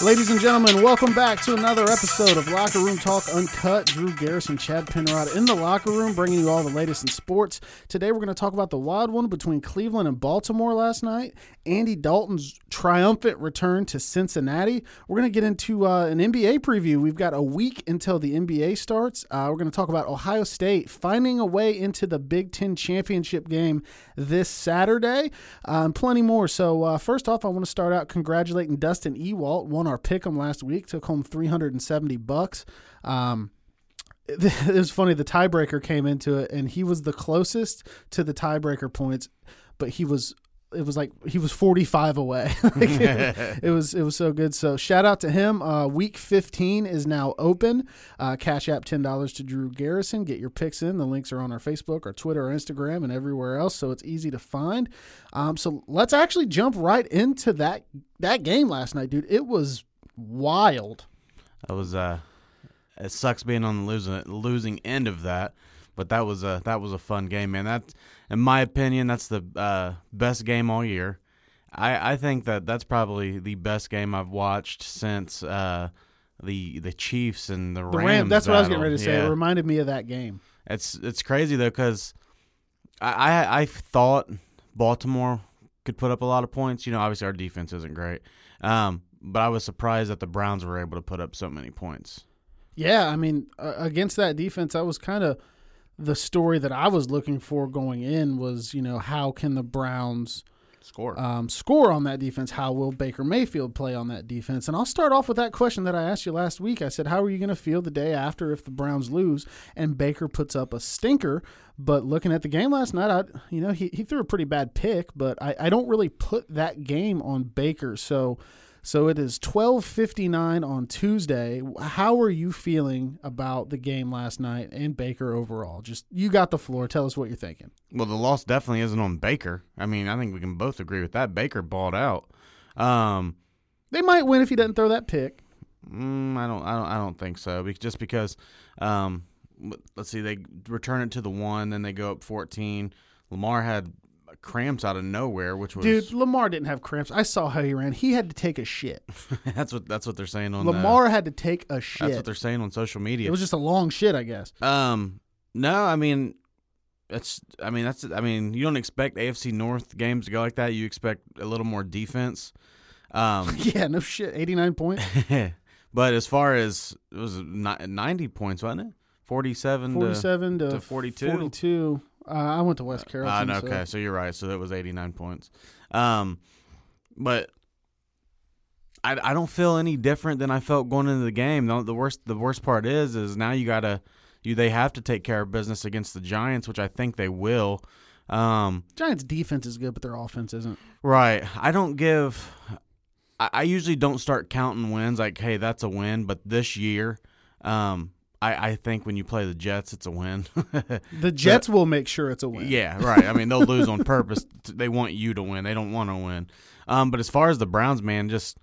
Ladies and gentlemen, welcome back to another episode of Locker Room Talk Uncut. Drew Garrison, Chad Penrod in the locker room, bringing you all the latest in sports. Today, we're going to talk about the wild one between Cleveland and Baltimore last night. Andy Dalton's triumphant return to Cincinnati. We're going to get into uh, an NBA preview. We've got a week until the NBA starts. Uh, we're going to talk about Ohio State finding a way into the Big Ten championship game this Saturday, uh, and plenty more. So, uh, first off, I want to start out congratulating Dustin Ewalt. Won our pick 'em last week, took home 370 bucks. Um, it was funny. The tiebreaker came into it, and he was the closest to the tiebreaker points, but he was. It was like he was 45 away. Like, it, it was it was so good. So shout out to him. Uh, week 15 is now open. Uh, cash app ten dollars to Drew Garrison. Get your picks in. The links are on our Facebook, our Twitter, our Instagram, and everywhere else. So it's easy to find. Um, so let's actually jump right into that that game last night, dude. It was wild. That was uh, it sucks being on the losing losing end of that, but that was a that was a fun game, man. That, in my opinion, that's the uh, best game all year. I I think that that's probably the best game I've watched since uh, the the Chiefs and the, The Rams. Ram. That's what I was getting ready to say. Yeah. It reminded me of that game. It's it's crazy though because I, I I thought Baltimore could put up a lot of points. You know, obviously our defense isn't great, um, but I was surprised that the Browns were able to put up so many points. Yeah, I mean, uh, against that defense, I was kind of the story that I was looking for going in. Was you know how can the Browns Score. um, score on that defense? How will Baker Mayfield play on that defense? And I'll start off with that question that I asked you last week. I said, how are you going to feel the day after if the Browns lose and Baker puts up a stinker? But looking at the game last night, I, you know, he, he threw a pretty bad pick, but I, I don't really put that game on Baker. So, so it is twelve fifty nine on Tuesday. How are you feeling about the game last night and Baker overall? Just you got the floor. Tell us what you're thinking. Well, the loss definitely isn't on Baker. I mean, I think we can both agree with that. Baker balled out. Um, They might win if he doesn't throw that pick. mm, I don't, I don't, I don't think so. Just because, um, let's see, they return it to the one, then they go up fourteen. Lamar had cramps out of nowhere, which was Dude, Lamar didn't have cramps. I saw how he ran. He had to take a shit. that's what that's what they're saying on uh, Lamar had to take a shit. That's what they're saying on social media. It was just a long shit, I guess. Um, no, I mean, that's I mean, that's. I mean, you don't expect AFC North games to go like that. You expect a little more defense. Um, Yeah, no shit. 89 points. but as far as it was ni- ninety points, wasn't it? Forty-seven. 47 to, to 42? 42. Uh, I went to West To, Carrollton. uh, so- okay, so you're right. So that was eighty-nine points. Um, but. I, I don't feel any different than I felt going into the game. The, the worst the worst part is is now you gotta you they have to take care of business against the Giants, which I think they will. Um, Giants' defense is good, but their offense isn't. Right. I don't give. I, I usually don't start counting wins like, hey, that's a win. But this year, um, I, I think when you play the Jets, it's a win. The Jets will make sure it's a win. yeah, right. I mean, they'll lose on purpose. They want you to win. They don't want to win. Um, but as far as the Browns, man, just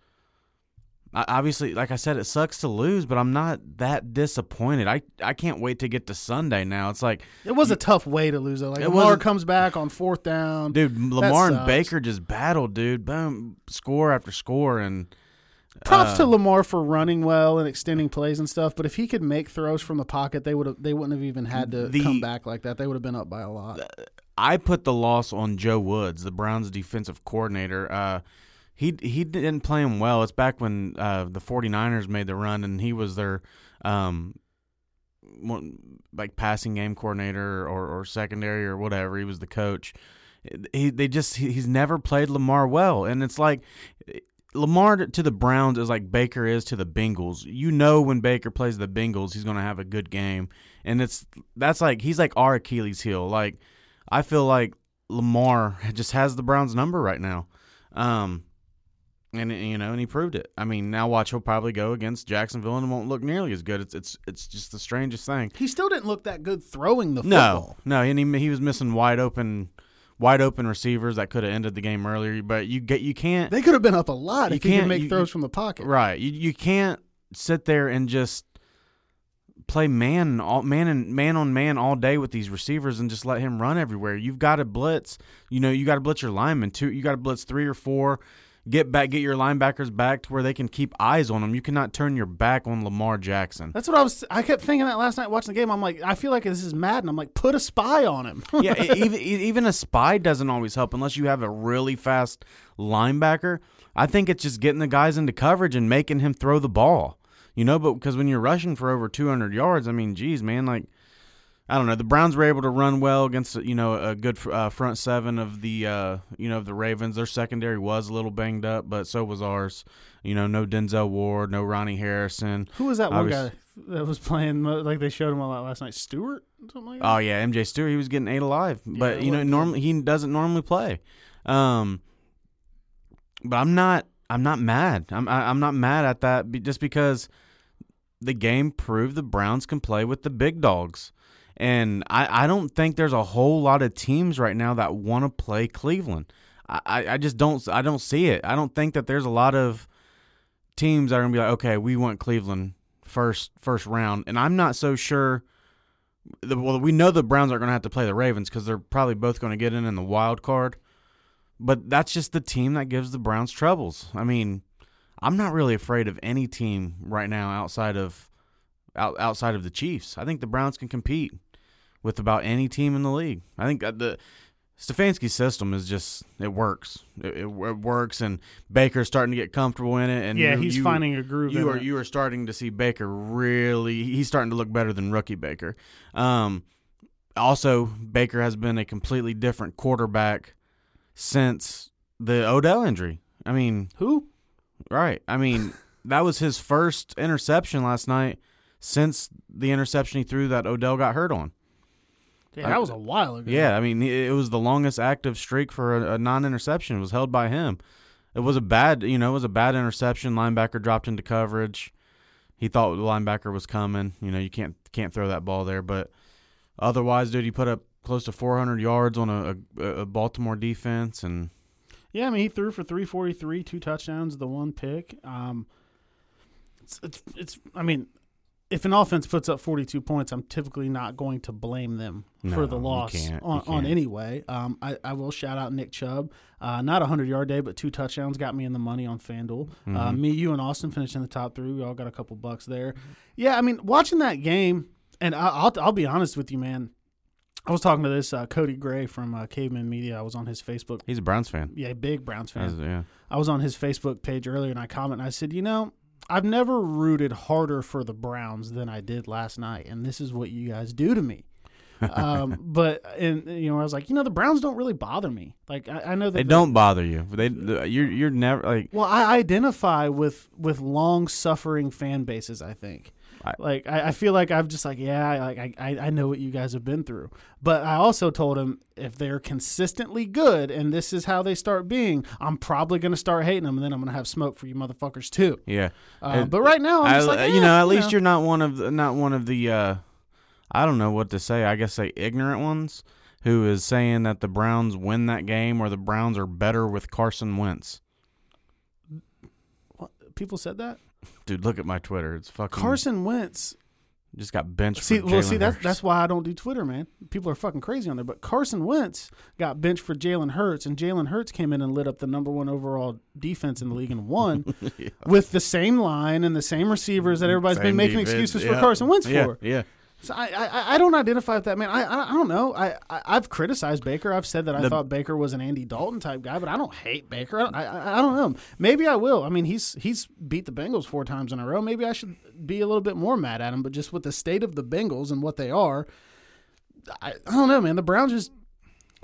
I- obviously, like I said, it sucks to lose, but I'm not that disappointed. I I can't wait to get to Sunday now. It's like, It was a tough way to lose it. Like Lamar comes back on fourth down. dude, Lamar and. Baker just battled, dude. Boom, score after score, and Props to uh, Lamar for running well and extending plays and stuff. But if he could make throws from the pocket, they would have. They wouldn't have even had to The- come back like that. They would have been up by a lot. I put the loss on Joe Woods, the Browns defensive coordinator. Uh, he he didn't play him well. It's back when uh, the 49ers made the run and he was their um, one, like passing game coordinator or, or secondary or whatever. He was the coach. He they just he, he's never played Lamar well, and it's like Lamar to the Browns is like Baker is to the Bengals. You know when Baker plays the Bengals, he's going to have a good game, and it's that's like he's like our Achilles heel. Like I feel like Lamar just has the Browns number right now. Um, and you know, and he proved it. I mean, now watch he'll probably go against Jacksonville and it won't look nearly as good. It's it's it's just the strangest thing. He still didn't look that good throwing the No, football. no, and he he was missing wide open, wide open receivers that could have ended the game earlier. But you get you can't They could have been up a lot You if he could make you- throws from the pocket. right. You you can't sit there and just play man all man and man on man all day with these receivers and just let him run everywhere. You've got to blitz. You know, you got to blitz your linemen too. You got to blitz three or four. Get back, get your linebackers back to where they can keep eyes on them. You cannot turn your back on Lamar Jackson. That's what I was. I kept thinking that last night watching the game. I'm like, I feel like this is Madden. I'm like, put a spy on him. yeah, even even a spy doesn't always help unless you have a really fast linebacker. I think it's just getting the guys into coverage and making him throw the ball. You know, but because when you're rushing for over 200 yards, I mean, geez, man, like I don't know. The Browns were able to run well against you know a good uh, front seven of the uh, you know of the Ravens. Their secondary was a little banged up, but so was ours. You know, no Denzel Ward, no Ronnie Harrison. Who was that one Obvious- guy that was playing like they showed him a lot last night? Stewart, something like that. Oh yeah, MJ Stewart, he was getting ate alive, but it you know normally he doesn't normally play. Um, but I'm not I'm not mad. I'm I, I'm not mad at that just because the game proved the Browns can play with the big dogs. And I, I don't think there's a whole lot of teams right now that want to play Cleveland. I, I just don't I don't see it. I don't think that there's a lot of teams that are gonna be like, okay, we want Cleveland first first round, and I'm not so sure. The, well, we know the Browns are to have to play the Ravens because they're probably both going to get in in the wild card. But that's just the team that gives the Browns troubles. I mean, I'm not really afraid of any team right now outside of out, outside of the Chiefs. I think the Browns can compete with about any team in the league. I think the Stefanski system is just it works. It, it, it works, and Baker's starting to get comfortable in it. And yeah, you- he's you- finding a groove. you in are it. you are starting to see Baker really. He's starting to look better than rookie Baker. Um, also, Baker has been a completely different quarterback since the Odell injury. I mean, Who? right? I mean, that was his first interception last night since the interception he threw that Odell got hurt on. Yeah, that was a while ago. Yeah, I mean, it was the longest active streak for a, a non-interception. It was held by him. It was a bad, you know, it was a bad interception. Linebacker dropped into coverage. He thought the linebacker was coming. You know, you can't can't throw that ball there. But otherwise, dude, he put up close to 400 yards on a, a, a Baltimore defense, and Yeah, I mean, he threw for 343, two touchdowns, the one pick. Um, it's, it's, it's, I mean, if an offense puts up 42 points, I'm typically not going to blame them for No, the you loss. On, on any way. Um, I, I will shout out Nick Chubb. Uh, not a 100 yard day, but two touchdowns got me in the money on FanDuel. Uh, Mm-hmm. me, you, and Austin finished in the top three. We all got a couple bucks there. Yeah, I mean, watching that game, and I, I'll, I'll be honest with you, man. I was talking to this uh, Cody Gray from uh, Caveman Media. I was on his Facebook he's a Browns fan. yeah, big Browns fan. Yeah. I was on his Facebook page earlier and I commented and I said, you know, I've never rooted harder for the Browns than I did last night, and this is what you guys do to me. um, but and you know, I was like, you know, the Browns don't really bother me. Like I, I know that They the- don't bother you. They you're you're never like Well, I identify with with long suffering fan bases. I think. I- like I, I feel like I've just like yeah I- like I, I know what you guys have been through but I also told him if they're consistently good and this is how they start being I'm probably gonna start hating them and then I'm gonna have smoke for you motherfuckers too yeah. uh, It- but right now I'm just like you eh, know, at least you're not one of the, not one of the uh, I don't know what to say. I guess say ignorant ones who is saying that the Browns win that game or the Browns are better with Carson Wentz. What? people said that Dude, look at my Twitter. It's fucking Carson Wentz just got benched. See, well, see that's Hurts. that's why I don't do Twitter, man. People are fucking crazy on there. But Carson Wentz got benched for Jalen Hurts, and Jalen Hurts came in and lit up the number one overall defense in the league and won with the same line and the same receivers that mm-hmm. everybody's been making defense, excuses for. Carson Wentz yeah, for. Yeah, So I, I I don't identify with that man. I I, I don't know. I, I I've criticized Baker. I've said that I The- thought Baker was an Andy Dalton type guy, but I don't hate Baker. I, don't- I I I don't know. Maybe I will. I mean, he's he's beat the Bengals four times in a row. Maybe I should be a little bit more mad at him. But just with the state of the Bengals and what they are, I, I don't know, man. The Browns just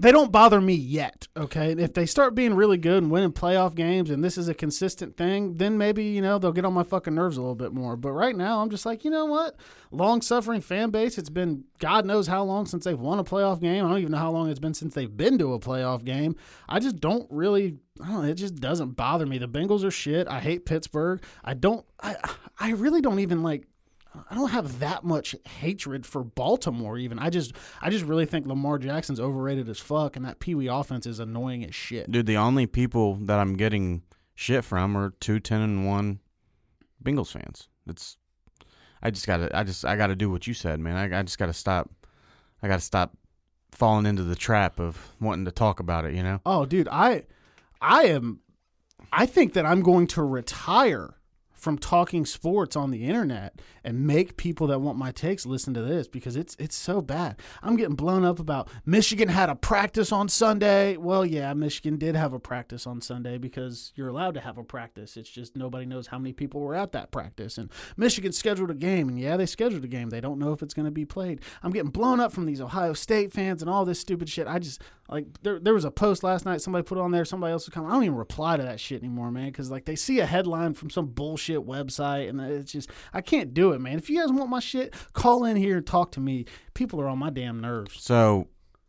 they don't bother me yet. Okay, if they start being really good and winning playoff games, and this is a consistent thing, then maybe you know they'll get on my fucking nerves a little bit more. But right now, I'm just like, you know what? Long suffering fan base. It's been God knows how long since they've won a playoff game. I don't even know how long it's been since they've been to a playoff game. I just don't really. I don't it just doesn't bother me. The Bengals are shit. I hate Pittsburgh. I don't. I I really don't even like I don't have that much hatred for Baltimore. Even I just, I just really think Lamar Jackson's overrated as fuck, and that Pee Wee offense is annoying as shit. Dude, the only people that I'm getting shit from are two ten and one Bengals fans. It's, I just gotta, I just, I gotta do what you said, man. I, I just gotta stop. I gotta stop falling into the trap of wanting to talk about it. You know? Oh, dude, I, I am, I think that I'm going to retire from talking sports on the internet and make people that want my takes listen to this because it's it's so bad. I'm getting blown up about Michigan had a practice on Sunday. Well, yeah, Michigan did have a practice on Sunday because you're allowed to have a practice. It's just nobody knows how many people were at that practice. And Michigan scheduled a game, and yeah, they scheduled a game. They don't know if it's going to be played. I'm getting blown up from these Ohio State fans and all this stupid shit. I just like there there was a post last night somebody put on there. Somebody else was coming. I don't even reply to that shit anymore, man, because like they see a headline from some bullshit website, and it's just I can't do it, man. If you guys want my shit, call in here and talk to me. People are on my damn nerves. So,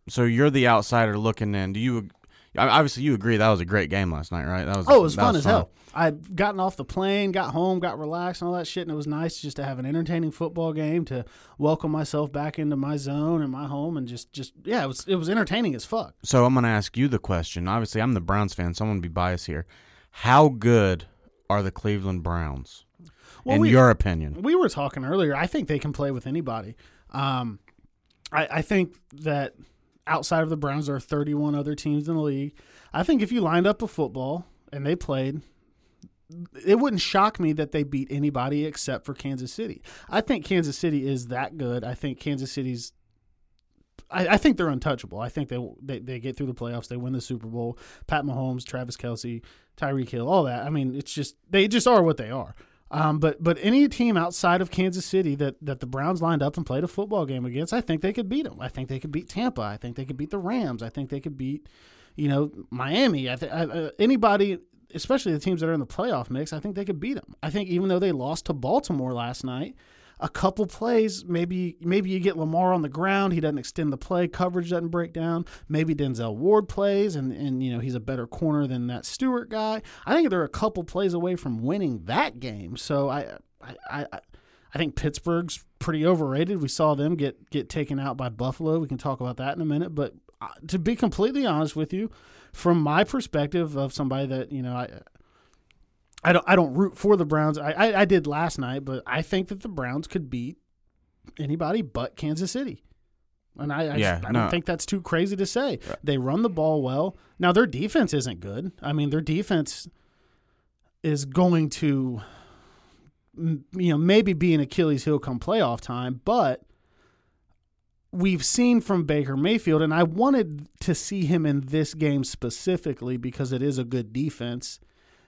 so you're the outsider looking in. Do you? Obviously, you agree that was a great game last night, right? That was oh, it was fun was as fun. hell. I'd gotten off the plane, got home, got relaxed, and all that shit, and it was nice just to have an entertaining football game to welcome myself back into my zone and my home, and just, just yeah, it was it was entertaining as fuck. So I'm gonna ask you the question. Obviously, I'm the Browns fan, so I'm gonna be biased here. How good are the Cleveland Browns? Well, in we, your opinion, we were talking earlier. I think they can play with anybody. Um, I, I think that outside of the Browns, there are 31 other teams in the league. I think if you lined up a football and they played, it wouldn't shock me that they beat anybody except for Kansas City. I think Kansas City is that good. I think Kansas City's. I, I think they're untouchable. I think they, they they get through the playoffs. They win the Super Bowl. Pat Mahomes, Travis Kelce, Tyreek Hill, all that. I mean, it's just they just are what they are. Um, but but any team outside of Kansas City that, that the Browns lined up and played a football game against, I think they could beat them. I think they could beat Tampa. I think they could beat the Rams. I think they could beat, you know, Miami. I, th- I uh, anybody, especially the teams that are in the playoff mix. I think they could beat them. I think even though they lost to Baltimore last night, a couple plays, maybe maybe you get Lamar on the ground, he doesn't extend the play, coverage doesn't break down. Maybe Denzel Ward plays, and and you know he's a better corner than that Stewart guy. I think they're a couple plays away from winning that game. So I I I, I think Pittsburgh's pretty overrated. We saw them get get taken out by Buffalo. We can talk about that in a minute, but uh, to be completely honest with you, from my perspective of somebody that you know I I don't I don't root for the Browns. I, I, I did last night, but I think that the Browns could beat anybody but Kansas City. And I, I, yeah, just, I no. don't think that's too crazy to say. They run the ball well. Now their defense isn't good. I mean, their defense is going to, you know, maybe be an Achilles heel come playoff time, but we've seen from Baker Mayfield, and I wanted to see him in this game specifically because it is a good defense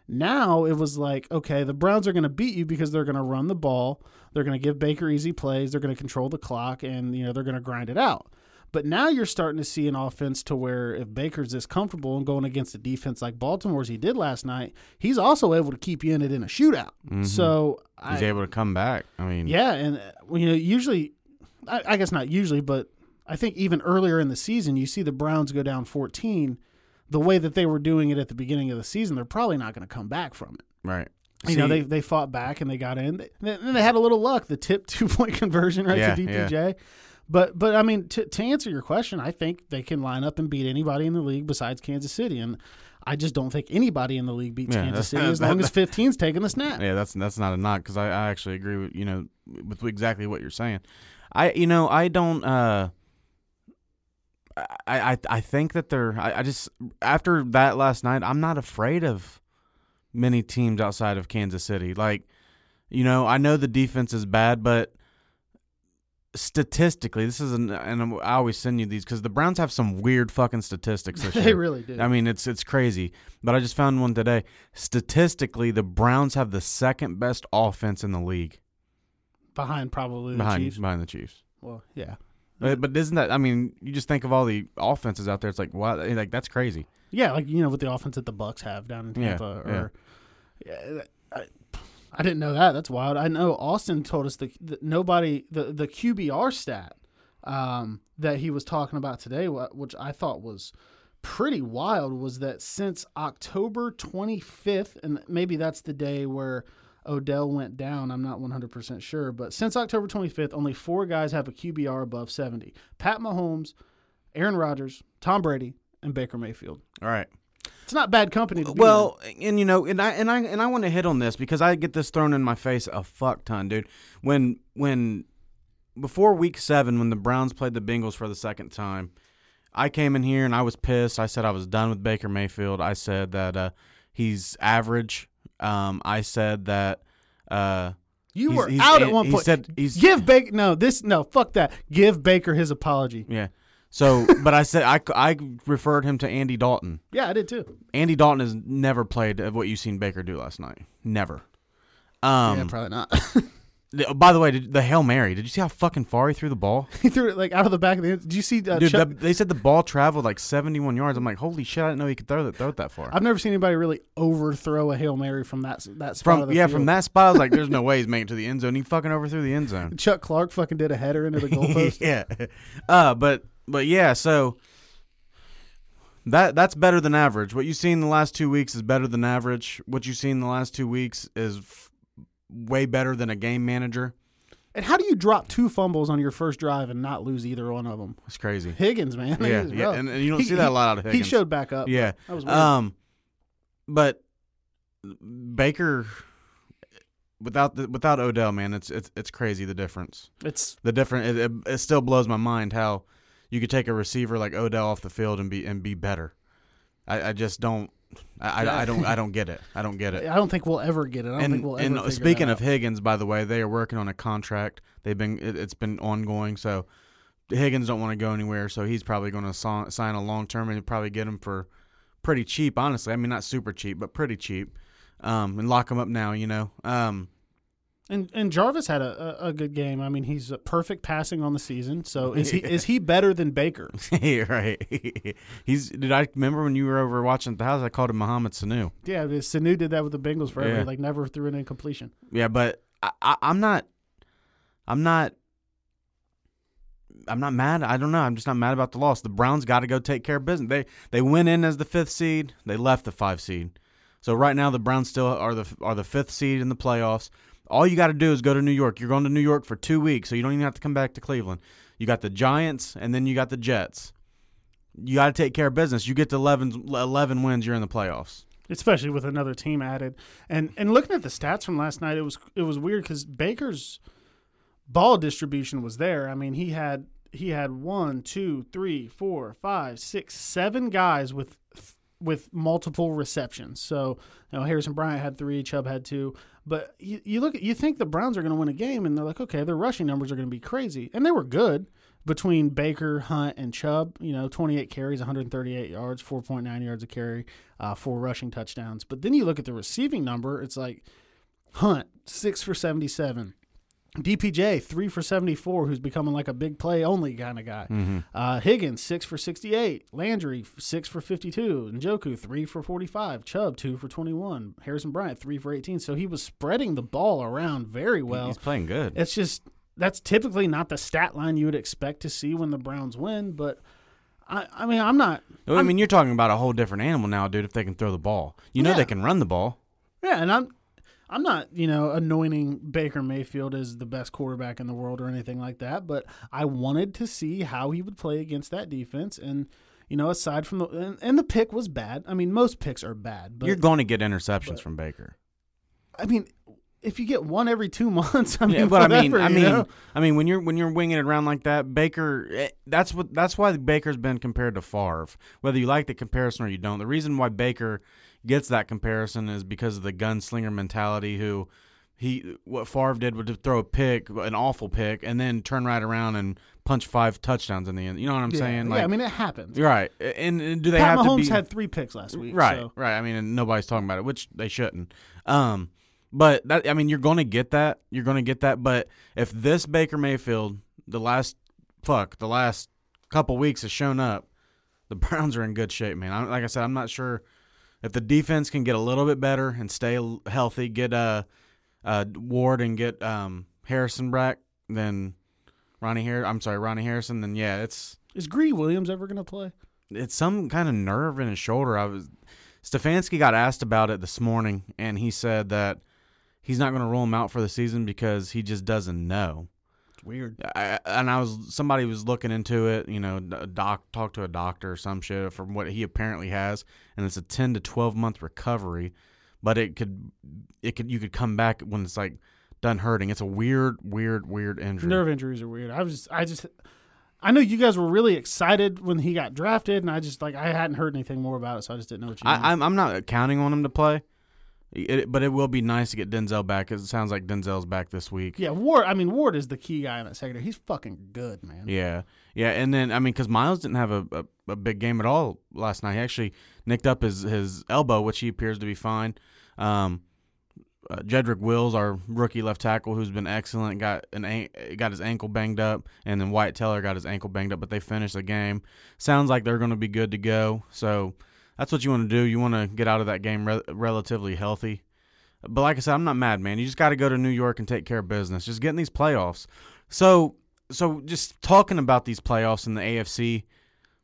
now it was like, okay, the Browns are going to beat you because they're going to run the ball, they're going to give Baker easy plays, they're going to control the clock, and you know they're going to grind it out. But now you're starting to see an offense to where if Baker's this comfortable and going against a defense like Baltimore's he did last night, he's also able to keep you in it in a shootout. Mm-hmm. So he's I, able to come back. I mean, yeah, and you know usually, I, I guess not usually, but I think even earlier in the season you see the Browns go down 14 the way that they were doing it at the beginning of the season, they're probably not going to come back from it. Right. You See, know, they they fought back and they got in. They, they had a little luck, the tip two point conversion right yeah, to DPJ. Yeah. But but I mean, to to answer your question, I think they can line up and beat anybody in the league besides Kansas City, and I just don't think anybody in the league beats yeah, Kansas City as long as 15's taking the snap. Yeah, that's that's not a knock because I, I actually agree with you know with exactly what you're saying. I you know I don't. uh I, I, I think that they're. I, I just after that last night, I'm not afraid of many teams outside of Kansas City. Like, you know, I know the defense is bad, but statistically, this is an, and I always send you these because the Browns have some weird fucking statistics this they year. really do. I mean, it's it's crazy. But I just found one today. Statistically, the Browns have the second best offense in the league, behind probably the behind Chiefs. behind the Chiefs. Well, yeah. But, but isn't that? I mean, you just think of all the offenses out there. It's like wow, like that's crazy. Yeah, like you know with the offense that the Bucs have down in Yeah, Tampa. or yeah, I, I didn't know that. That's wild. I know Austin told us the, the nobody the the QBR stat um, that he was talking about today, which I thought was pretty wild, was that since October 25th, and maybe that's the day where Odell went down. I'm not 100% sure, but since October 25th, only four guys have a QBR above 70: Pat Mahomes, Aaron Rodgers, Tom Brady, and Baker Mayfield. All right. It's not bad company. To be Well, and you know, and I and I and I want to hit on this because I get this thrown in my face a fuck ton, dude. When when before week seven, when the Browns played the Bengals for the second time, I came in here and I was pissed. I said I was done with Baker Mayfield. I said that uh, he's average. Um, I said that uh, you he's- were he's- out at he- one he point. said he's Give Baker no this no fuck that. Give Baker his apology. yeah. So, but I said I, I referred him to Andy Dalton. Yeah, I did too. Andy Dalton has never played of what you seen Baker do last night. Never. Um, yeah, probably not. by the way, did, the hail mary. Did you see how fucking far he threw the ball? he threw it like out of the back of the. end. Did you see? Uh, Dude, Chuck- the, they said the ball traveled like seventy-one yards. I'm like, holy shit! I didn't know he could throw that throw it that far. I've never seen anybody really overthrow a hail mary from that that spot. of From yeah, field. from that spot, I was like, there's no way he's making it to the end zone. He fucking overthrew the end zone. Chuck Clark fucking did a header into the goalpost. yeah, uh, but but yeah, so that that's better than average. What you've seen the last two weeks is better than average. What you've seen the last two weeks is f- way better than a game manager. And how do you drop two fumbles on your first drive and not lose either one of them? It's crazy. Higgins, man. Yeah, yeah, and, and you don't He- see that a lot out of Higgins. He showed back up. Yeah. that was weird. Um, but Baker without the, without Odell, man, it's it's it's crazy the difference. it's The different it, it, it still blows my mind how you could take a receiver like Odell off the field and be and be better. I, I just don't. I, I, I don't I don't get it. I don't get it. I don't think we'll ever get it. I don't And, think we'll ever. and speaking of. Higgins, by the way, they are working on a contract. They've been it, it's been ongoing, so Higgins don't want to go anywhere. So he's probably going to sign, sign a long term and probably get him for pretty cheap. Honestly, I mean not super cheap, but pretty cheap. Um, and lock him up now. You know. Um, And and Jarvis had a, a, a good game. I mean, he's a perfect passing on the season. So is he is he better than Baker? right. he's. Did I remember when you were over watching at the house? I called him Mohamed Sanu. Yeah, Sanu did that with the Bengals forever. Yeah. Like never threw an incompletion. Yeah, but I, I, I'm not. I'm not. I'm not mad. I don't know. I'm just not mad about the loss. The Browns got to go take care of business. They they went in as the fifth seed. They left the five seed. So right now the Browns still are the are the fifth seed in the playoffs. All you got to do is go to New York. You're going to New York for two weeks, so you don't even have to come back to Cleveland. You got the Giants, and then you got the Jets. You got to take care of business. You get to 11, 11 wins, you're in the playoffs. especially with another team added. And and looking at the stats from last night, it was it was weird because Baker's ball distribution was there. I mean, he had he had one, two, three, four, five, six, seven guys with with multiple receptions. So you know, Harrison Bryant had three, Chubb had two. But you, you look at you think the Browns are going to win a game, and they're like, okay, their rushing numbers are going to be crazy, and they were good between Baker, Hunt, and Chubb. You know, 28 carries, 138 yards, 4.9 yards a carry, uh, four rushing touchdowns. But then you look at the receiving number, it's like Hunt six for 77. DPJ three for 74, who's becoming like a big play only kind of guy. Uh, Higgins six for 68. Landry six for 52. Njoku three for 45. Chubb two for 21. Harrison Bryant three for 18. So he was spreading the ball around very well. He's playing good. It's just that's typically not the stat line you would expect to see when the Browns win. But I, I mean, I'm not. I mean, you're talking about a whole different animal now, dude. If they can throw the ball, you know Yeah. they can run the ball. Yeah, and I'm. I'm not, you know, anointing Baker Mayfield as the best quarterback in the world or anything like that, but I wanted to see how he would play against that defense. And, you know, aside from the and, and the pick was bad. I mean, most picks are bad, but you're going to get interceptions from Baker. I mean, if you get one every two months, I mean, Yeah, but I mean, I mean, know? I mean, when you're when you're winging it around like that, Baker. eh, That's what that's why Baker's been compared to Favre. Whether you like the comparison or you don't, the reason why Baker gets that comparison is because of the gunslinger mentality. Who he what Favre did was to throw a pick, an awful pick, and then turn right around and punch five touchdowns in the end. You know what I'm yeah, saying? yeah, I mean, it happens. right. And, and do they Pat have Mahomes to be had three picks last week, Right, so- right. I mean, and nobody's talking about it, which they shouldn't. Um, but that, I mean, you're going to get that. You're going to get that. But if this Baker Mayfield, the last fuck the last couple weeks has shown up, the Browns are in good shape, man. I, like I said, I'm not sure if the defense can get a little bit better and stay healthy, get uh, uh Ward and get um Harrison back, then Ronnie Har- I'm sorry, Ronnie Harrison. Then yeah, it's Is Greedy Williams ever going to play? it's some kind of nerve in his shoulder. I was Stefanski got asked about it this morning, and he said that he's not going to rule him out for the season because he just doesn't know. Weird. I, and I was somebody was looking into it, you know, a doc talk to a doctor or some shit from what he apparently has, and it's a ten to twelve month recovery, but it could it could you could come back when it's like done hurting. It's a weird, weird, weird injury. Nerve injuries are weird. I was I just I know you guys were really excited when he got drafted, and I just like I hadn't heard anything more about it, so I just didn't know what you. I, I'm I'm not counting on him to play, it, but it will be nice to get Denzel back it sounds like Denzel's back this week. yeah, Ward. I mean, Ward is the key guy in that secondary. He's fucking good, man. Yeah, yeah, and then I mean, because Myles didn't have a, a, a big game at all last night. He actually nicked up his his elbow, which he appears to be fine. Um, uh, Jedrick Wills, our rookie left tackle, who's been excellent, got an got his ankle banged up, and then Wyatt Teller got his ankle banged up, but they finished the game. Sounds like they're going to be good to go. So that's what you want to do. You want to get out of that game re- relatively healthy. But like I said, I'm not mad, man. You just got to go to New York and take care of business. Just getting these playoffs. So so just talking about these playoffs in the AFC,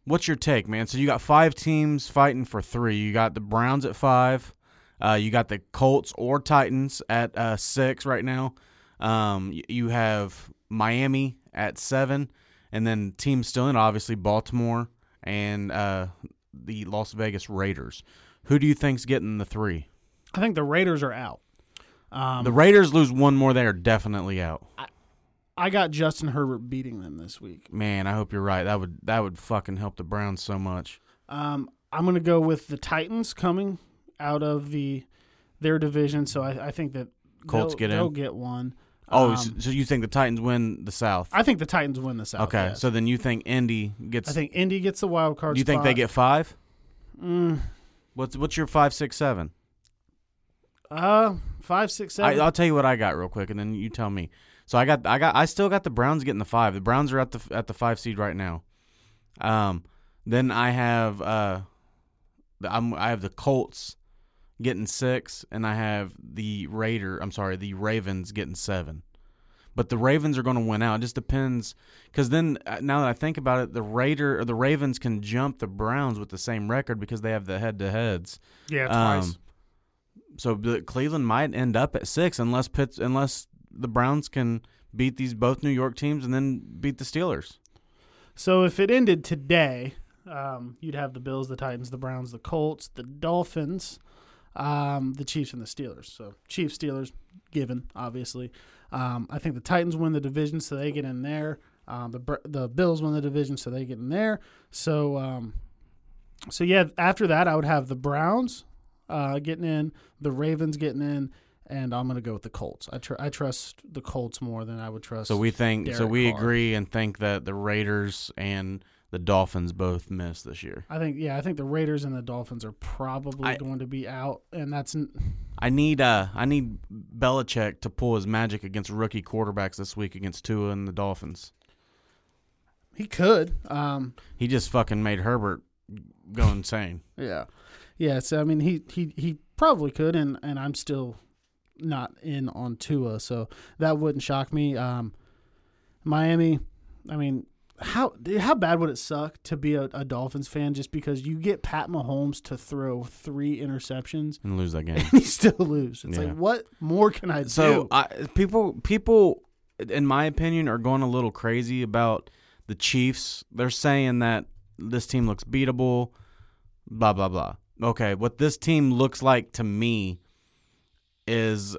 what's your take, man? So you got five teams fighting for three. You got the Browns at five. Uh, you got the Colts or Titans at uh, six right now. Um, you have Miami at seven, and then teams still in obviously Baltimore and uh, the Las Vegas Raiders. Who do you think's getting the three? I think the Raiders are out. Um, The Raiders lose one more, they are definitely out. I got Justin Herbert beating them this week. Man, I hope you're right. That would that would fucking help the Browns so much. Um, I'm going to go with the Titans coming out of the their division, so I, I think that Colts they'll, get in? They'll get one. Oh, Um, so you think the Titans win the South? I think the Titans win the South. okay, yes. so then you think Indy gets? I think Indy gets the wild card. you think they get five? Mm, What's what's your five, six, seven? uh five, six, seven. I, I'll tell you what I got real quick, and then you tell me. So I got I got I still got the Browns getting the five. The Browns are at the at the five seed right now. Um, then I have uh, the, I'm I have the Colts getting six, and I have the Raider. I'm sorry, the Ravens getting seven. But the Ravens are going to win out. It just depends, because then uh, now that I think about it, the Raider or the Ravens can jump the Browns with the same record because they have the head to heads. yeah, twice. Um, so Cleveland might end up at six unless Pitts, unless the Browns can beat these both New York teams and then beat the Steelers. So if it ended today, um, you'd have the Bills, the Titans, the Browns, the Colts, the Dolphins, um, the Chiefs, and the Steelers. So Chiefs, Steelers, given obviously. Um, I think the Titans win the division, so they get in there. Um, the the Bills win the division, so they get in there. So um, so yeah, after that, I would have the Browns uh, getting in, the Ravens getting in, and I'm gonna go with the Colts. I tr- I trust the Colts more than I would trust. So we think, so we Carr. agree and think that the Raiders and the Dolphins both miss this year. I think yeah, I think the Raiders and the Dolphins are probably I- going to be out, and that's n- I need uh I need Belichick to pull his magic against rookie quarterbacks this week against Tua and the Dolphins. he could. Um, He just fucking made Herbert go insane. yeah, yeah. So I mean, he he he probably could, and and I'm still not in on Tua, so that wouldn't shock me. Um, Miami, I mean. How how bad would it suck to be a, a Dolphins fan just because you get Pat Mahomes to throw three interceptions and lose that game. and you still lose? It's Yeah. like what more can I So do? I, people, people, in my opinion, are going a little crazy about the Chiefs. They're saying that this team looks beatable, blah blah blah. Okay, what this team looks like to me is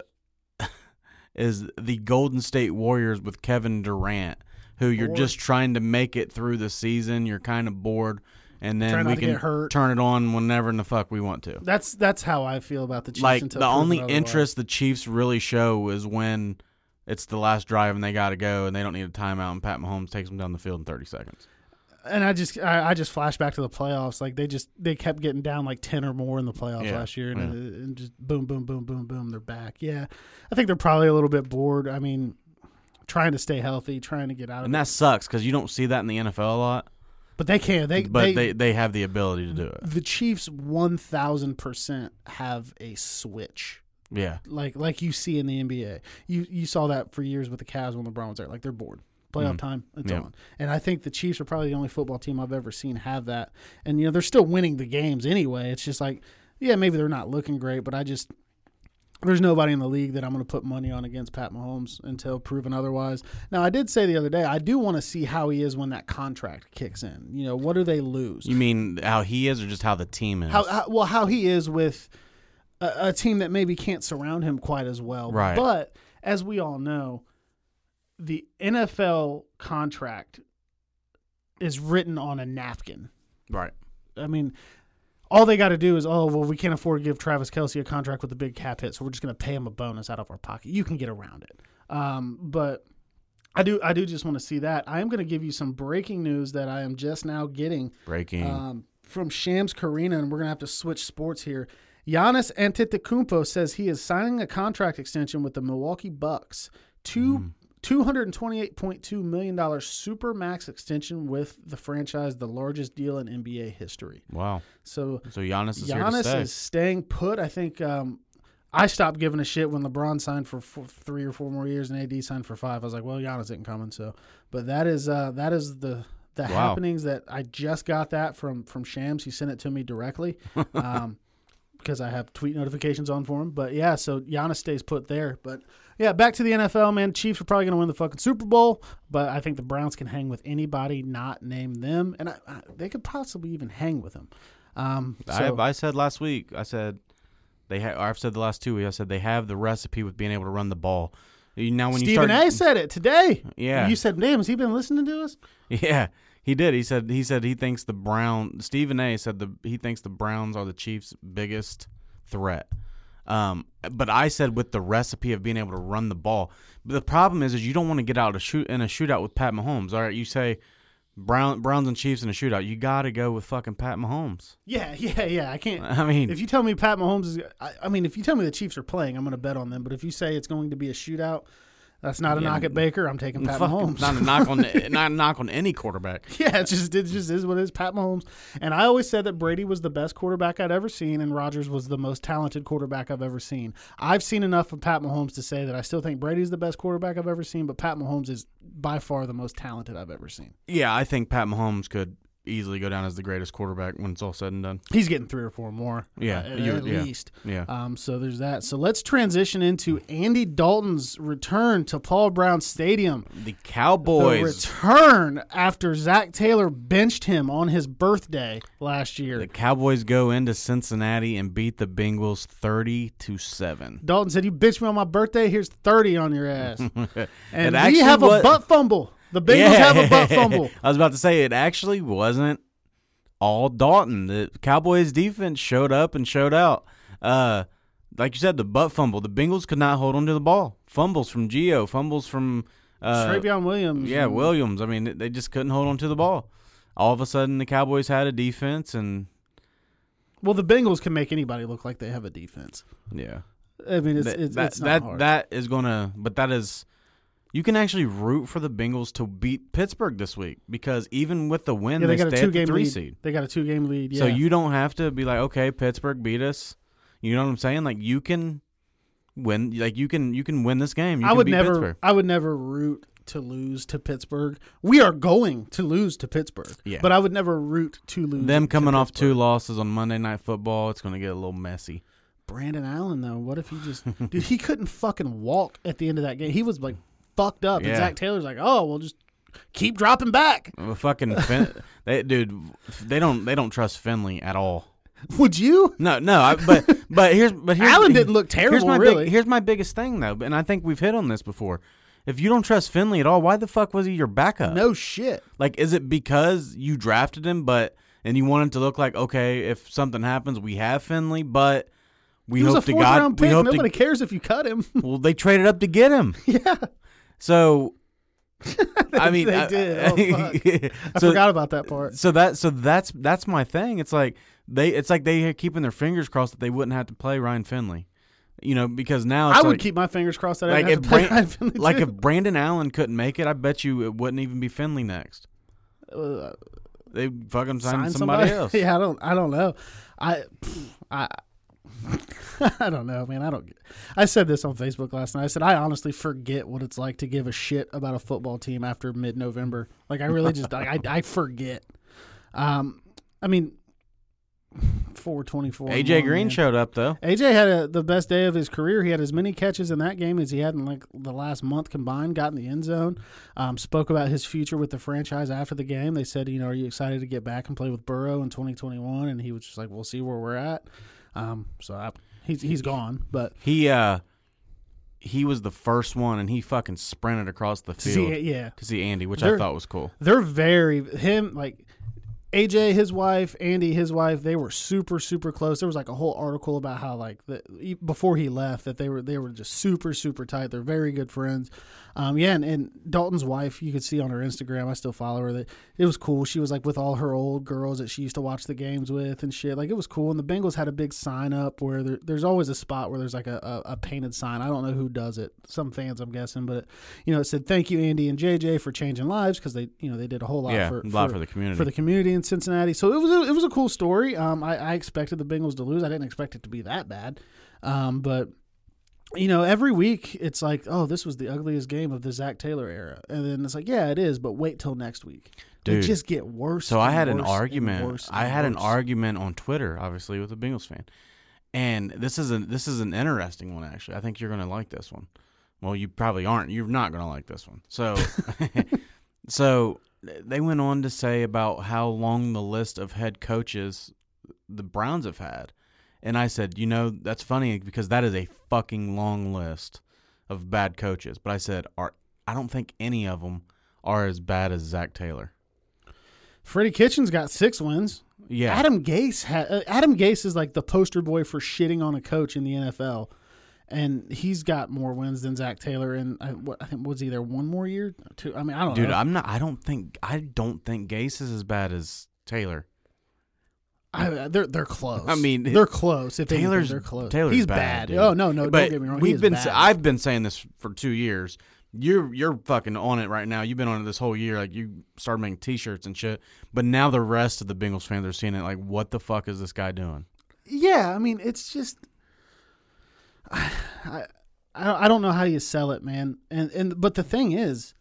is the Golden State Warriors with Kevin Durant, who you're Bored. just trying to make it through the season. You're kind of bored, and then Try we can turn it on whenever in the fuck we want to That's that's how I feel about the Chiefs. like the only interest the Chiefs really show is when it's the last drive and they got to go and they don't need a timeout and Pat Mahomes takes them down the field in 30 seconds. and I just I, I just flash back to the playoffs. Like they just they kept getting down like ten or more in the playoffs Yeah, last year, and, yeah. it- and just boom, boom, boom, boom, boom, they're back. Yeah, I think they're probably a little bit bored. I mean, trying to stay healthy, trying to get out of and it. that sucks because you don't see that in the NFL a lot. But they can. They But they, they, they have the ability to do it. the Chiefs one thousand percent have a switch. Yeah, Like like you see in the NBA. You you saw that for years with the Cavs when LeBron was there. Like they're bored. Playoff mm. time, it's Yeah. on. And I think the Chiefs are probably the only football team I've ever seen have that. And you know, they're still winning the games anyway. It's just like, yeah, maybe they're not looking great, but I just there's nobody in the league that I'm going to put money on against Pat Mahomes until proven otherwise. Now, I did say the other day, I do want to see how he is when that contract kicks in. You know, what do they lose? you mean how he is, or just how the team is? how, how well how he is with a, a team that maybe can't surround him quite as well. Right. But as we all know, the NFL contract is written on a napkin. right. I mean, all they got to do is, oh, well, we can't afford to give Travis Kelce a contract with a big cap hit, so we're just going to pay him a bonus out of our pocket. You can get around it. Um, but I do, I do just want to see that. I am going to give you some breaking news that I am just now getting. Breaking. Um, from Shams Charania, and we're going to have to switch sports here. Giannis Antetokounmpo says he is signing a contract extension with the Milwaukee Bucks. Two mm. $228.2 million super max extension with the franchise, the largest deal in NBA history. Wow. So, so Giannis is Giannis stay. is staying put. I think um, I stopped giving a shit when LeBron signed for four, three or four more years and AD signed for five. I was like, well, Giannis isn't coming. So, but that is uh, that is the the wow. happenings that I just got that from from Shams. He sent it to me directly. Um, because I have tweet notifications on for him. But yeah, so Giannis stays put there. But yeah, back to the NFL, man. Chiefs are probably going to win the fucking Super Bowl, but I think the Browns can hang with anybody not named them, and I, I, they could possibly even hang with them. Um, so, I, I said last week. I said they. Ha- I've said the last two weeks. I said they have the recipe with being able to run the ball. Now when Stephen you start, A. said it today. Yeah. you said, "Damn, has he been listening to us?" Yeah, he did. He said he said he thinks the Brown Stephen A. said the he thinks the Browns are the Chiefs' biggest threat. Um, but I said with the recipe of being able to run the ball. But the problem is, is you don't want to get out a shoot in a shootout with Pat Mahomes. All right, you say Brown Browns and Chiefs in a shootout. You got to go with fucking Pat Mahomes. Yeah, yeah, yeah. I can't. I mean, If you tell me Pat Mahomes is, I, I mean, if you tell me the Chiefs are playing, I'm going to bet on them. But if you say it's going to be a shootout, that's not a Yeah, knock at Baker. I'm taking Pat fucking- Mahomes. not a knock on not a knock on any quarterback. Yeah, it just it just is what it is. Pat Mahomes, and I always said that Brady was the best quarterback I'd ever seen, and Rodgers was the most talented quarterback I've ever seen. I've seen enough of Pat Mahomes to say that I still think Brady's the best quarterback I've ever seen, but Pat Mahomes is by far the most talented I've ever seen. Yeah, I think Pat Mahomes could easily go down as the greatest quarterback when it's all said and done. He's getting three or four more, Yeah, uh, at, you- at yeah. least. Yeah. Um, so there's that. So let's transition into Andy Dalton's return to Paul Brown Stadium. The The Cowboys. return after Zac Taylor benched him on his birthday last year. The Cowboys go into Cincinnati and beat the Bengals 30 to 7. Dalton said, "You bitched me on my birthday. Here's thirty on your ass." and we have wa- a butt fumble. The Bengals have a butt fumble. I was about to say it actually wasn't all Dalton. The Cowboys defense showed up and showed out. Uh like you said, the butt fumble. The Bengals could not hold onto the ball. Fumbles from Gio, fumbles from uh, Trayveon Williams. Yeah, Williams. I mean, they just couldn't hold onto the ball. All of a sudden, the Cowboys had a defense, and Well, the Bengals can make anybody look like they have a defense. yeah, I mean, it's that it's, that it's not that, hard. that is gonna. But that is, you can actually root for the Bengals to beat Pittsburgh this week because even with the win, yeah, they, they, got a two game three lead. seed. They got a two game lead. Yeah. So you don't have to be like, okay, Pittsburgh beat us. You know what I'm saying? Like you can win. Like you can you can win this game. You I would never. Pittsburgh. I would never root to lose to Pittsburgh. We are going to lose to Pittsburgh. Yeah. But I would never root to lose. Them coming off two losses on Monday Night Football, it's going to get a little messy. Brandon Allen though, what if he just dude? He couldn't fucking walk at the end of that game. He was like fucked up. And Yeah. Zac Taylor's like, oh, well, just keep dropping back. Well, fucking fin- they, dude, they don't they don't trust Finley at all. Would you? No, no. I, but but here's but here's, Allen didn't look Here's terrible, my really. big, here's my biggest thing though, and I think we've hit on this before. If you don't trust Finley at all, why the fuck was he your backup? no shit. Like, is it because you drafted him, but and you want him to look like okay, if something happens, we have Finley, but we He was a hope to fourth God round we pick. hope Nobody to cares if you cut him. well they traded up to get him. yeah, So I mean, they I- did. Oh, fuck. I so, forgot about that part. so that so that's that's my thing. It's like they it's like they are keeping their fingers crossed that they wouldn't have to play Ryan Finley. You know, because now it's I would like, keep my fingers crossed that like I if have to play like too. if Brandon Allen couldn't make it, I bet you it wouldn't even be Finley next. Uh, They fucking signed sign somebody, else. yeah, I don't. I don't know. I. I. I don't know, man. I don't. get- I said this on Facebook last night. I said I honestly forget what it's like to give a shit about a football team after mid-November. Like I really just I, I I forget. Um, I mean, four twenty-four. AJ Green showed up though. AJ had a, the best day of his career. He had as many catches in that game as he had in like the last month combined. Got in the end zone. Um, spoke about his future with the franchise after the game. They said, you know, are you excited to get back and play with Burrow in 2021? And he was just like, we'll see where we're at. Um, so I, he's he's gone, but He uh he was the first one and he fucking sprinted across the field see, yeah, to see Andy, which They're- I thought was cool. they're very him like AJ, his wife, Andy, his wife, they were super, super close. There was like a whole article about how like the, before he left that they were they were just super, super tight. They're very good friends. Um, yeah, and, and Dalton's wife, you could see on her Instagram. I still follow her. That it was cool. She was like with all her old girls that she used to watch the games with and shit. Like it was cool. And the Bengals had a big sign up where there, there's always a spot where there's like a, a, a painted sign. I don't know who does it. Some fans, I'm guessing, but you know, it said thank you Andy and JJ for changing lives because they you know they did a whole lot yeah, for a lot for, the community. for the community in Cincinnati. So it was a, it was a cool story. Um, I, I expected the Bengals to lose. I didn't expect it to be that bad. Um, but you know, every week it's like, oh, this was the ugliest game of the Zac Taylor era, and then it's like, yeah, it is, but wait till next week. They just get worse. So I and had an worse and argument. worse I and had an argument on Twitter, obviously, with a Bengals fan, and this is an this is an interesting one. Actually, I think you're going to like this one. Well, you probably aren't. You're not going to like this one. So, so they went on to say about how long the list of head coaches the Browns have had, and I said, you know, that's funny because that is a fucking long list of bad coaches. But I said, are I don't think any of them are as bad as Zac Taylor. Freddie Kitchens got six wins. Yeah, Adam Gase had uh, Adam Gase is like the poster boy for shitting on a coach in the NFL, and he's got more wins than Zac Taylor. And I, what, I think was he there one more year? Two. I mean, I don't know. Dude, know. I'm not. I don't think. I don't think Gase is as bad as Taylor. I, uh, they're they're close. I mean, they're close. If Taylor's they're close. Taylor's He's bad. bad. Oh no, no, but don't get me wrong. We've been. bad. I've been saying this for two years. You're you're fucking on it right now. You've been on it this whole year. Like you started making T-shirts and shit. But now the rest of the Bengals fans are seeing it. Like, what the fuck is this guy doing? yeah, I mean, it's just. I, I I don't know how you sell it, man. And and but the thing is,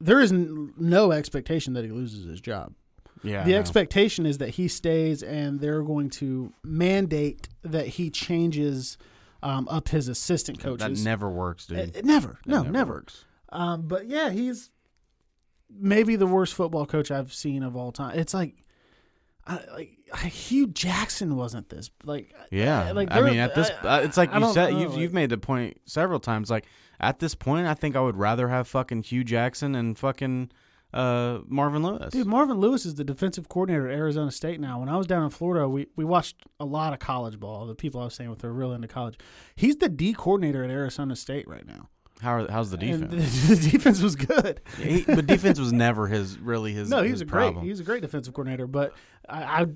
there is n- no expectation that he loses his job. Yeah, the expectation is that he stays, and they're going to mandate that he changes um, up his assistant coaches. that never works, dude. It- it never, That no, never. works. Um, but yeah, he's maybe the worst football coach I've seen of all time. It's like, I, like Hue Jackson wasn't this like. Yeah, like I mean, at this, I- uh, it's like you said. know, You've like- you've made the point several times. Like at this point, I think I would rather have fucking Hue Jackson and fucking uh, Marvin Lewis. Dude, Marvin Lewis is the defensive coordinator at Arizona State now. When I was down in Florida, we, we watched a lot of college ball. The people I was staying with are real into college. He's the D coordinator at Arizona State right now. How are, how's the defense? the defense was good. he, but defense was never his really his. No, he was a great problem. he was a great defensive coordinator. But I, I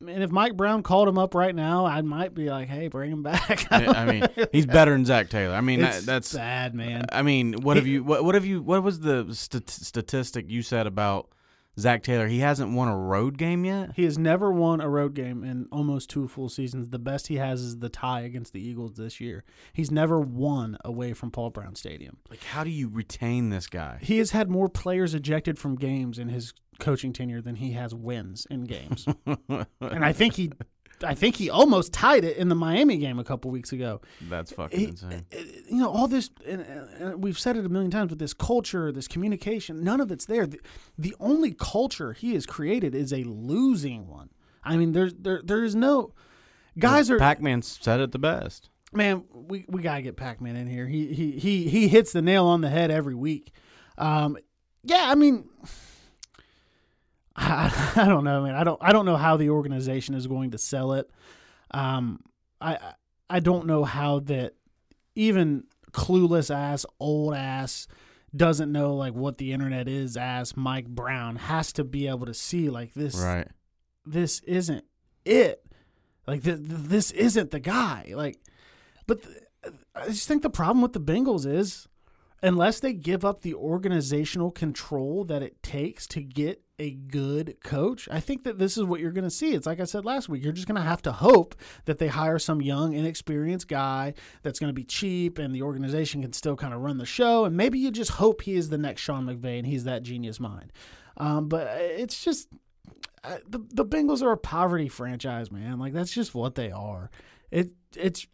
and if Mike Brown called him up right now, I might be like, hey, bring him back. Yeah, I mean, he's better than Zac Taylor. I mean, that, that's. sad, man. I mean, what have you? What, what have you? What was the stat- statistic you said about Zac Taylor? He hasn't won a road game yet. He has never won a road game in almost two full seasons. The best he has is the tie against the Eagles this year. He's never won away from Paul Brown Stadium. Like, how do you retain this guy? He has had more players ejected from games in his coaching tenure than he has wins in games. and I think he I think he almost tied it in the Miami game a couple weeks ago. That's fucking He- insane. you know all this and, and we've said it a million times but this culture this communication none of it's there the, the only culture he has created is a losing one i mean there's there there is no guys are Pac-Man said it the best. man we, we gotta get pac-man in here he he he he hits the nail on the head every week um yeah i mean I, I don't know man i don't i don't know how the organization is going to sell it um i I- don't know how that even clueless ass old ass doesn't know like what the internet is as mike brown has to be able to see like this Right. this isn't it. Like th- th- this isn't the guy. Like But th- I just think the problem with the Bengals is unless they give up the organizational control that it takes to get a good coach, I think that this is what you're going to see. It's like I said last week, you're just going to have to hope that they hire some young, inexperienced guy that's going to be cheap and the organization can still kind of run the show. And maybe you just hope he is the next Sean McVay and he's that genius mind. Um, but it's just uh, the the Bengals are a poverty franchise, man. Like that's just what they are. It it's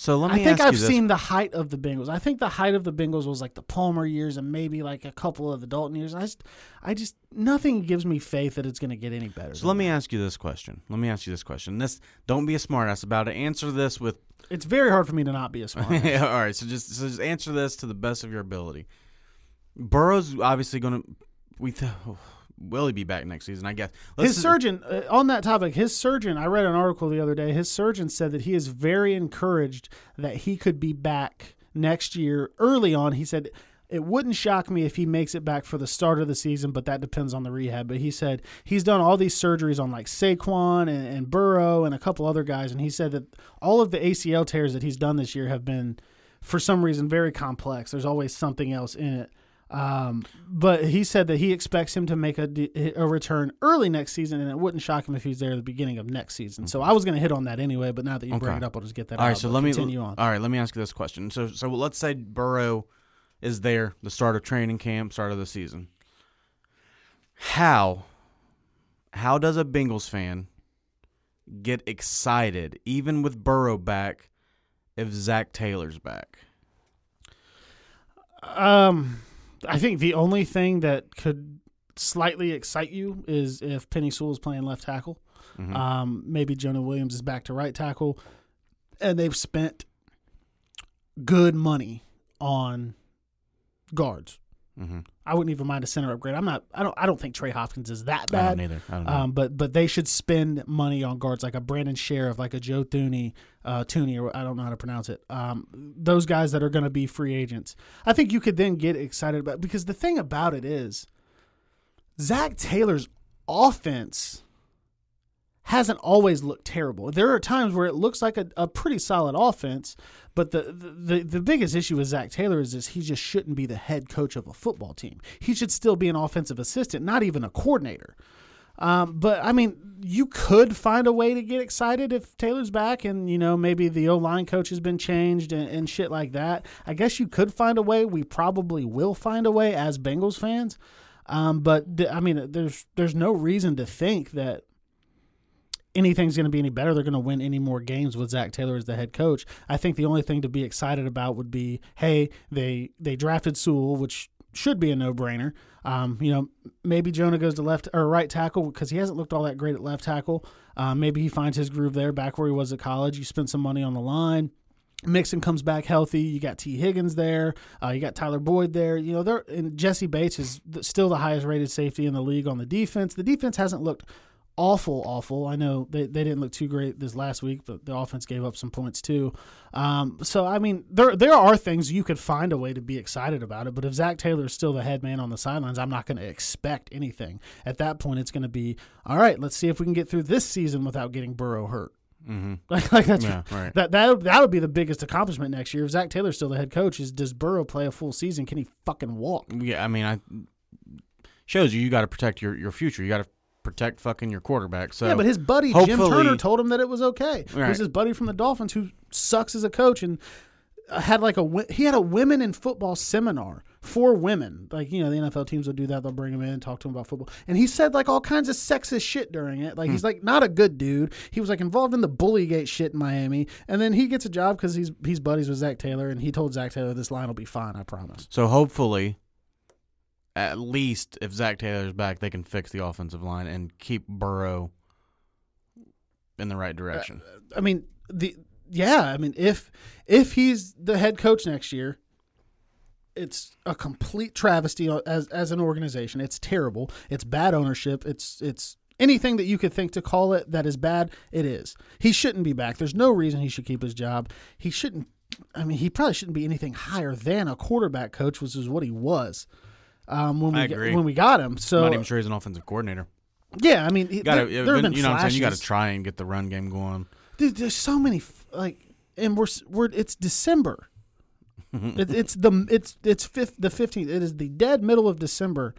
So let me. I think I've seen the height of the Bengals. I think the height of the Bengals was like the Palmer years and maybe like a couple of the Dalton years. I just, I just nothing gives me faith that it's going to get any better. so let me ask you this question. Let me ask you this question. This don't be a smartass about it. Answer this with It's very hard for me to not be a smartass. Yeah, all right. So just so just answer this to the best of your ability. Burrow's obviously going to we th- oh, will he be back next season? I guess. his surgeon uh, on that topic. His surgeon. I read an article the other day. His surgeon said that he is very encouraged that he could be back next year. Early on, he said. It wouldn't shock me if he makes it back for the start of the season, but that depends on the rehab. But he said he's done all these surgeries on like Saquon and, and Burrow and a couple other guys, and he said that all of the ACL tears that he's done this year have been, for some reason, very complex. There's always something else in it. Um, but he said that he expects him to make a, a return early next season, and it wouldn't shock him if he's there at the beginning of next season. So I was going to hit on that anyway, but now that you bring it up, I'll just get that All out. right, so let me continue on. All right, let me ask you this question. So so let's say Burrow is there, the start of training camp, start of the season. How how does a Bengals fan get excited even with Burrow back if Zac Taylor's back? Um, I think the only thing that could slightly excite you is if Penei Sewell is playing left tackle. Mhm. Um, maybe Jonah Williams is back to right tackle, and they've spent good money on guards. Mhm. I wouldn't even mind a center upgrade. I'm not. I don't. I don't think Trey Hopkins is that I bad. don't either. I don't know. Um, but but they should spend money on guards like a Brandon Scherff, like a Joe Thuney, uh, Tooney, or I don't know how to pronounce it. Um, those guys that are going to be free agents. I think you could then get excited about because the thing about it is, Zac Taylor's offense hasn't always looked terrible. There are times where it looks like a, a pretty solid offense, but the, the the biggest issue with Zac Taylor is this he just shouldn't be the head coach of a football team. He should still be an offensive assistant, not even a coordinator. Um, but I mean, you could find a way to get excited if Taylor's back, and you know maybe the O line coach has been changed and, and shit like that. I guess you could find a way. We probably will find a way as Bengals fans. Um, but th- I mean, there's there's no reason to think that anything's going to be any better. They're going to win any more games with Zac Taylor as the head coach. I think the only thing to be excited about would be, hey, they they drafted Sewell, which should be a no brainer. Um, you know, maybe Jonah goes to left or right tackle because he hasn't looked all that great at left tackle. Um, maybe he finds his groove there, back where he was at college. You spend some money on the line. Mixon comes back healthy. You got Tee Higgins there. Uh, you got Tyler Boyd there. You know, they're and Jessie Bates is still the highest rated safety in the league on the defense. The defense hasn't looked awful, awful. I know they, they didn't look too great this last week, but the offense gave up some points too. Um, so I mean, there there are things you could find a way to be excited about it. But if Zac Taylor is still the head man on the sidelines, I'm not going to expect anything. At that point, it's going to be all right. Let's see if we can get through this season without getting Burrow hurt. Mhm. Like, like that's Yeah, right. that that that would be the biggest accomplishment next year if Zac Taylor's still the head coach. Is does Burrow play a full season? Can he fucking walk? Yeah, I mean, I shows you you got to protect your, your future. You got to protect fucking your quarterback. So yeah, but his buddy Jim Turner told him that it was okay. Right. was his buddy from the Dolphins who sucks as a coach and uh, had like a he had a women in football seminar for women. Like you know the NFL teams will do that. They'll bring him in and talk to him about football. And he said like all kinds of sexist shit during it. Like Hmm. he's like not a good dude. He was like involved in the bullygate shit in Miami. And then he gets a job because he's he's buddies with Zac Taylor. And he told Zac Taylor this line will be fine. I promise. so hopefully, at least if Zac Taylor's back, they can fix the offensive line and keep Burrow in the right direction. Uh, I mean the yeah, I mean if if he's the head coach next year, it's a complete travesty as as an organization. It's terrible. It's bad ownership. It's it's anything that you could think to call it that is bad, it is. He shouldn't be back. There's no reason he should keep his job. He shouldn't I mean, he probably shouldn't be anything higher than a quarterback coach, which is what he was. Um, when we got- when we got him, so Not even sure he's an offensive coordinator. yeah, I mean, he- gotta, there have been you know what I'm saying. You got to try and get the run game going. Dude, there's so many like and we're we're it's December. it, it's the it's it's fifth the fifteenth. It is the dead middle of December.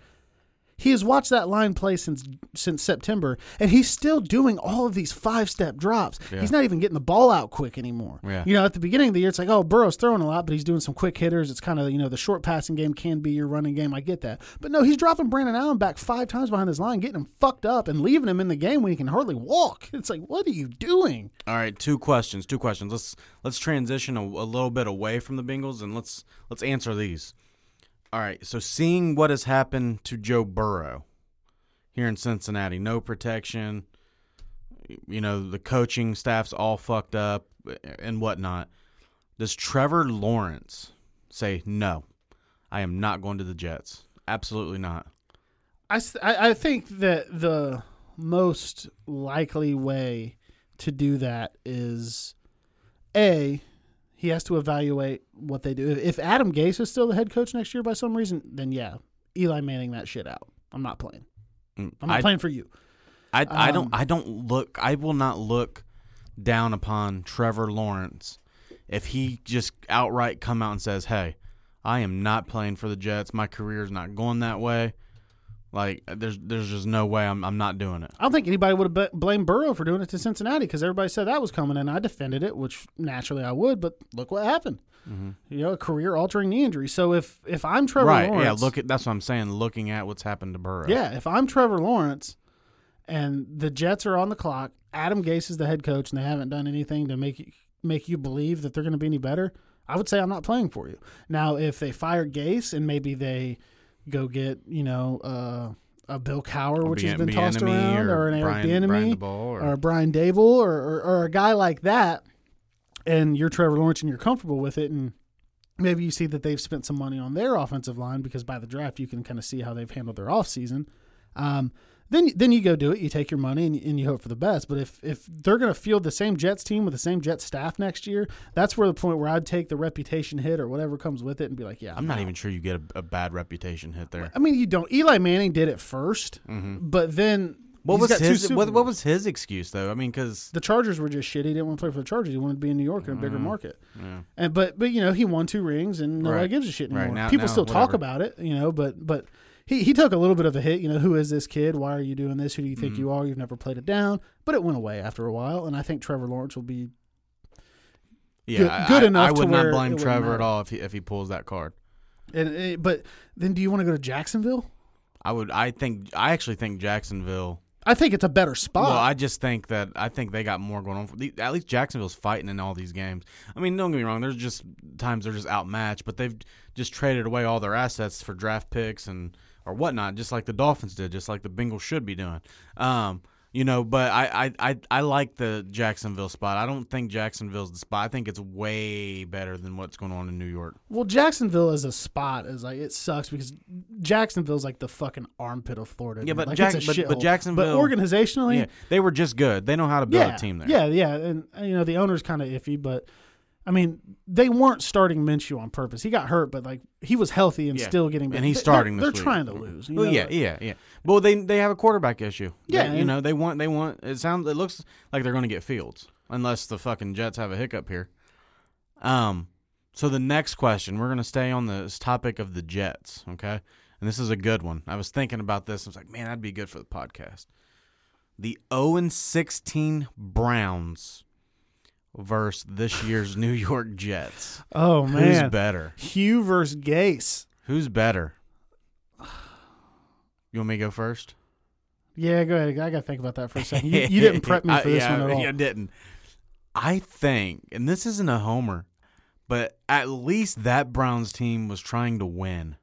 He has watched that line play since since September, and he's still doing all of these five step drops. Yeah. He's not even getting the ball out quick anymore. Yeah. You know, at the beginning of the year, it's like, oh, Burrow's throwing a lot, but he's doing some quick hitters. It's kind of you know the short passing game can be your running game. I get that, but no, he's dropping Brandon Allen back five times behind his line, getting him fucked up, and leaving him in the game when he can hardly walk. It's like, what are you doing? All right, two questions. Two questions. Let's let's transition a, a little bit away from the Bengals and let's let's answer these. All right. So seeing what has happened to Joe Burrow here in Cincinnati, no protection. You know the coaching staff's all fucked up and whatnot. Does Trevor Lawrence say no? I am not going to the Jets. Absolutely not. I I think that the most likely way to do that is a he has to evaluate what they do. If Adam Gase is still the head coach next year by some reason, then yeah, Eli Manning that shit out. I'm not playing. Mm, I'm not I- playing for you. I, I Um, don't I don't look I will not look down upon Trevor Lawrence if he just outright come out and says, "Hey, I am not playing for the Jets. My career is not going that way." Like uh, there's there's just no way I'm I'm not doing it. I don't think anybody would have blamed Burrow for doing it to Cincinnati because everybody said that was coming, and I defended it, which naturally I would. But look what happened. Mm-hmm. You know, a career-altering knee injury. So if if I'm Trevor right? Lawrence, Yeah. Look at that's what I'm saying. Looking at what's happened to Burrow. Yeah, if I'm Trevor Lawrence and the Jets are on the clock, Adam Gase is the head coach, and they haven't done anything to make you, make you believe that they're going to be any better, I would say I'm not playing for you. Now, if they fire Gase and maybe they go get you know uh, a Bill Cowher, which has been tossed around, or, an Eric Bieniemy, or, or a Brian Daboll, or, or or a guy like that, and you're Trevor Lawrence and you're comfortable with it, and maybe you see that they've spent some money on their offensive line because by the draft you can kind of see how they've handled their offseason. Um, then then you go do it. You take your money and, and you hope for the best. But if if they're going to field the same Jets team with the same Jets staff next year, that's where the point where I'd take the reputation hit or whatever comes with it and be like, yeah, I'm not out. even sure you get a, a bad reputation hit there. I mean, you don't. Eli Manning did it 1st but then Mm-hmm. What was his what, what was his excuse though? I mean, because the Chargers were just shitty. He didn't want to play for the Chargers. He wanted to be in New York in a bigger market. yeah. And but but you know he won two rings and nobody Right. gives a shit Right. anymore. Now- People now, still talk about it, you know. But but he he took a little bit of a hit. You know, who is this kid? Why are you doing this? Who do you think Mm-hmm. you are? You've never played it down. But it went away after a while, and I think Trevor Lawrence will be. yeah, Good- good I, enough I to would not blame Trevor at all if he if he pulls that card. And it, but then, do you want to go to Jacksonville? I would. I think. I actually think Jacksonville. I think it's a better spot. Well, I just think that I think they got more going on. For, the, at least Jacksonville's fighting in all these games. I mean, don't get me wrong. There's just times they're just outmatched, but they've just traded away all their assets for draft picks and or whatnot, just like the Dolphins did, just like the Bengals should be doing. Um, you know, but I, I, I, I like the Jacksonville spot. I don't think Jacksonville's the spot. I think it's way better than what's going on in New York. well, Jacksonville as a spot is like it sucks because Jacksonville's like the fucking armpit of Florida. Yeah, but like, Jack- but- but. Jacksonville- but organizationally, Yeah, they were just good. They know how to build yeah, a team there. Yeah, yeah, and you know the owner's kind of iffy, but I mean they weren't starting Minshew on purpose. He got hurt, but like he was healthy and Yeah. still getting. And he's they're- starting They're, week. trying to lose. you Well, know? yeah, yeah, yeah. Well, they they have a quarterback issue. Yeah, They- you know they want they want. It sounds it looks like they're going to get Fields unless the fucking Jets have a hiccup here. Um. So the next question, we're going to stay on this topic of the Jets, okay? And this is a good one. I was thinking about this. I was like, man, that'd be good for the podcast. The 0 and 16 Browns versus this year's New York Jets. Oh man, Who's better? Hue versus Gase. Who's better? You want me to go first? Yeah, go ahead. I got to think about that for a second. You, you didn't prep me for this yeah, one at all. I didn't. I think, and this isn't a homer, but at least that Browns team was trying to win.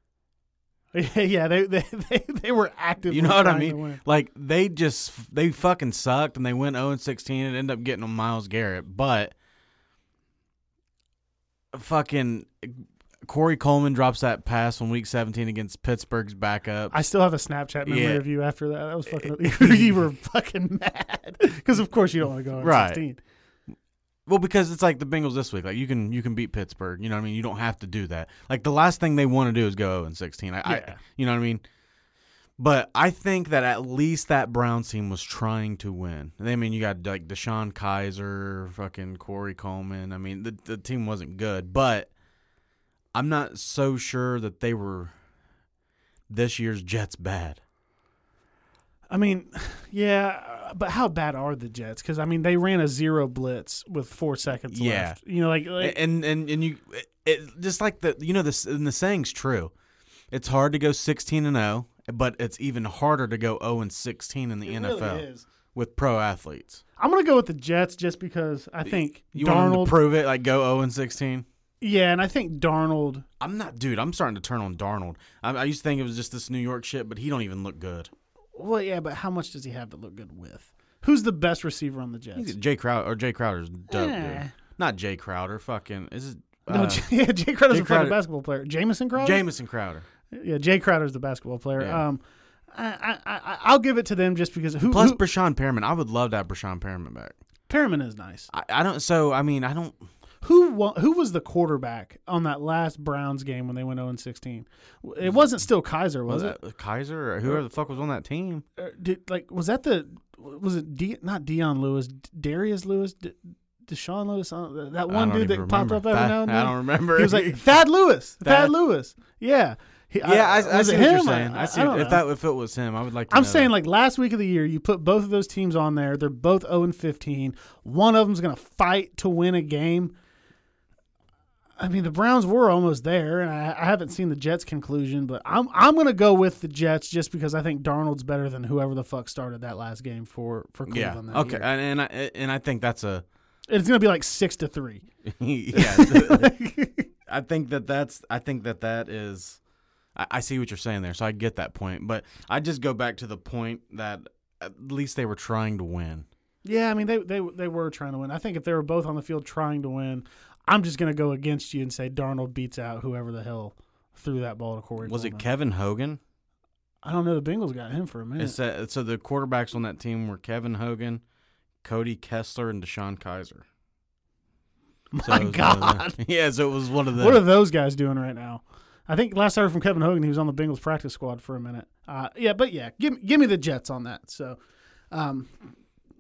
yeah, they, they they they were active. You know what I mean? Like they just they fucking sucked and they went 0 and 16 and ended up getting on Myles Garrett, but fucking Corey Coleman drops that pass on week 17 against Pittsburgh's backup. I still have a Snapchat memory Yeah. of you after that. That was fucking. you were fucking mad because, of course, you don't want to go on Right. 16. Well, because it's like the Bengals this week. Like you can you can beat Pittsburgh. You know what I mean? You don't have to do that. Like the last thing they want to do is go 0 and 16. I, I you know what I mean? But I think that at least that Browns team was trying to win. I mean, you got like DeShone Kizer, fucking Corey Coleman. I mean, the the team wasn't good, but I'm not so sure that they were this year's Jets bad. I mean, yeah, but how bad are the Jets? Because I mean, they ran a zero blitz with four seconds Yeah. left. You know, like, like and and and you it, just like the you know this and the saying's true. It's hard to go 16 and 0, but it's even harder to go 0 and 16 in the it NFL really with pro athletes. I'm gonna go with the Jets just because I think You want Darnold. to prove it, like go 0 and 16. yeah, and I think Darnold. I'm not, dude. I'm starting to turn on Darnold. I, I used to think it was just this New York shit, but he don't even look good. Well, yeah, but how much does he have to look good with? Who's the best receiver on the Jets? Jay Crowder or Jay Crowder's dope, Eh. dude. Not Jay Crowder. Fucking is it? No, Uh, J- yeah, Jay Crowder's Jay a fucking Crowder- basketball player. Jamison Crowder. Jamison Crowder. yeah, Jay Crowder's the basketball player. Yeah. Um, I, I, I, I'll give it to them just because who, Plus who Brashawn Perriman. I would love to have Brashawn Perriman back. Perriman is nice. I, I don't. So I mean, I don't. Who who was the quarterback on that last Browns game when they went 0 16? It wasn't still Kizer, was, Was it? that Kizer or whoever the fuck was on that team? Did, like was that the was it D, not Dion Lewis, Darius Lewis, D, Deshaun Lewis, uh, that one dude that even popped up every Thad- now and then. I don't remember. He was like Thad Lewis, Thad, Thad- Lewis. Yeah, He- yeah, I, I, was see it what you're saying. I, see don't if that if it was him, I would like. to I'm saying that. like last week of the year, you put both of those teams on there. They're both 0 and 15. One of them's going to fight to win a game. I mean, the Browns were almost there, and I, I haven't seen the Jets' conclusion, but I'm I'm going to go with the Jets just because I think Darnold's better than whoever the fuck started that last game for for yeah, Cleveland. that okay, year. and, and I and I think that's a it's going to be like six to three. yeah. I think that that's I think that that is. I, I see what you're saying there, so I get that point, but I just go back to the point that at least they were trying to win. Yeah, I mean they they they were trying to win. I think if they were both on the field trying to win, I'm just going to go against you and say Darnold beats out whoever the hell threw that ball to Corey. Was it Kevin Hogan? I don't know. The Bengals got him for a minute. So the quarterbacks on that team were Kevin Hogan, Cody Kessler, and DeShone Kizer. So My was God, yeah, so it was one of the. what are those guys doing right now? I think last I heard from Kevin Hogan, he was on the Bengals practice squad for a minute. Uh, yeah, but yeah, give give me the Jets on that. So, um,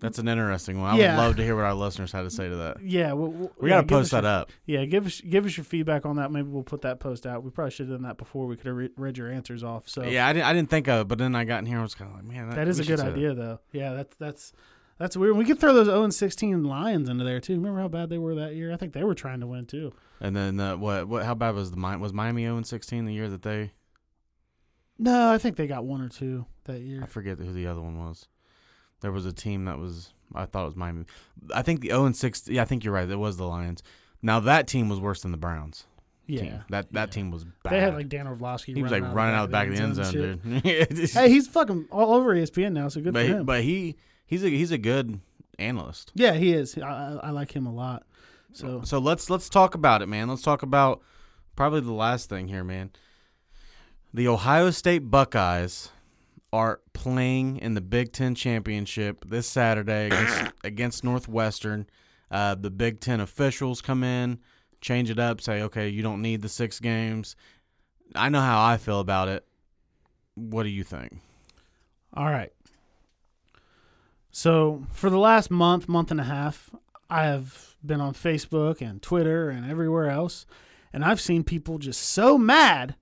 That's an interesting one. I Yeah. would love to hear what our listeners had to say to that. yeah, we'll, we'll- We yeah, got to give post us that your- up. Yeah, give us give us your feedback on that. Maybe we'll put that post out. We probably should have done that before we could have re- read your answers off. So Yeah, I didn't, I didn't think of it, but then I got in here and was kind of like, man, that, that is we a should good say that. idea, though. Yeah, that's that's that's weird. We could throw those 0 and 16 Lions into there too. Remember how bad they were that year? I think they were trying to win too. And then uh, what? What? How bad was the Mi- was Miami 0 16 the year that they? No, I think they got one or two that year. I forget who the other one was. There was a team that was. I thought it was Miami. I think the 0 6. Yeah, I think you're right. It was the Lions. Now that team was worse than the Browns. Yeah, team. That that yeah. team was bad. They had like Dan Orlovsky. he was like running out of the back of the end zone, dude. Hey, he's fucking all over ESPN now, so good but for he, him. but he he's a he's a good analyst. yeah, he is. I, I, I like him a lot. So So let's let's talk about it, man. Let's talk about probably the last thing here, man. The Ohio State Buckeyes are playing in the Big Ten championship this Saturday against, against Northwestern. Uh, the Big Ten officials come in, change it up, say, okay, you don't need the six games. I know how I feel about it. What do you think? All right. So for the last month, month and a half, I have been on Facebook and Twitter and everywhere else, and I've seen people just so mad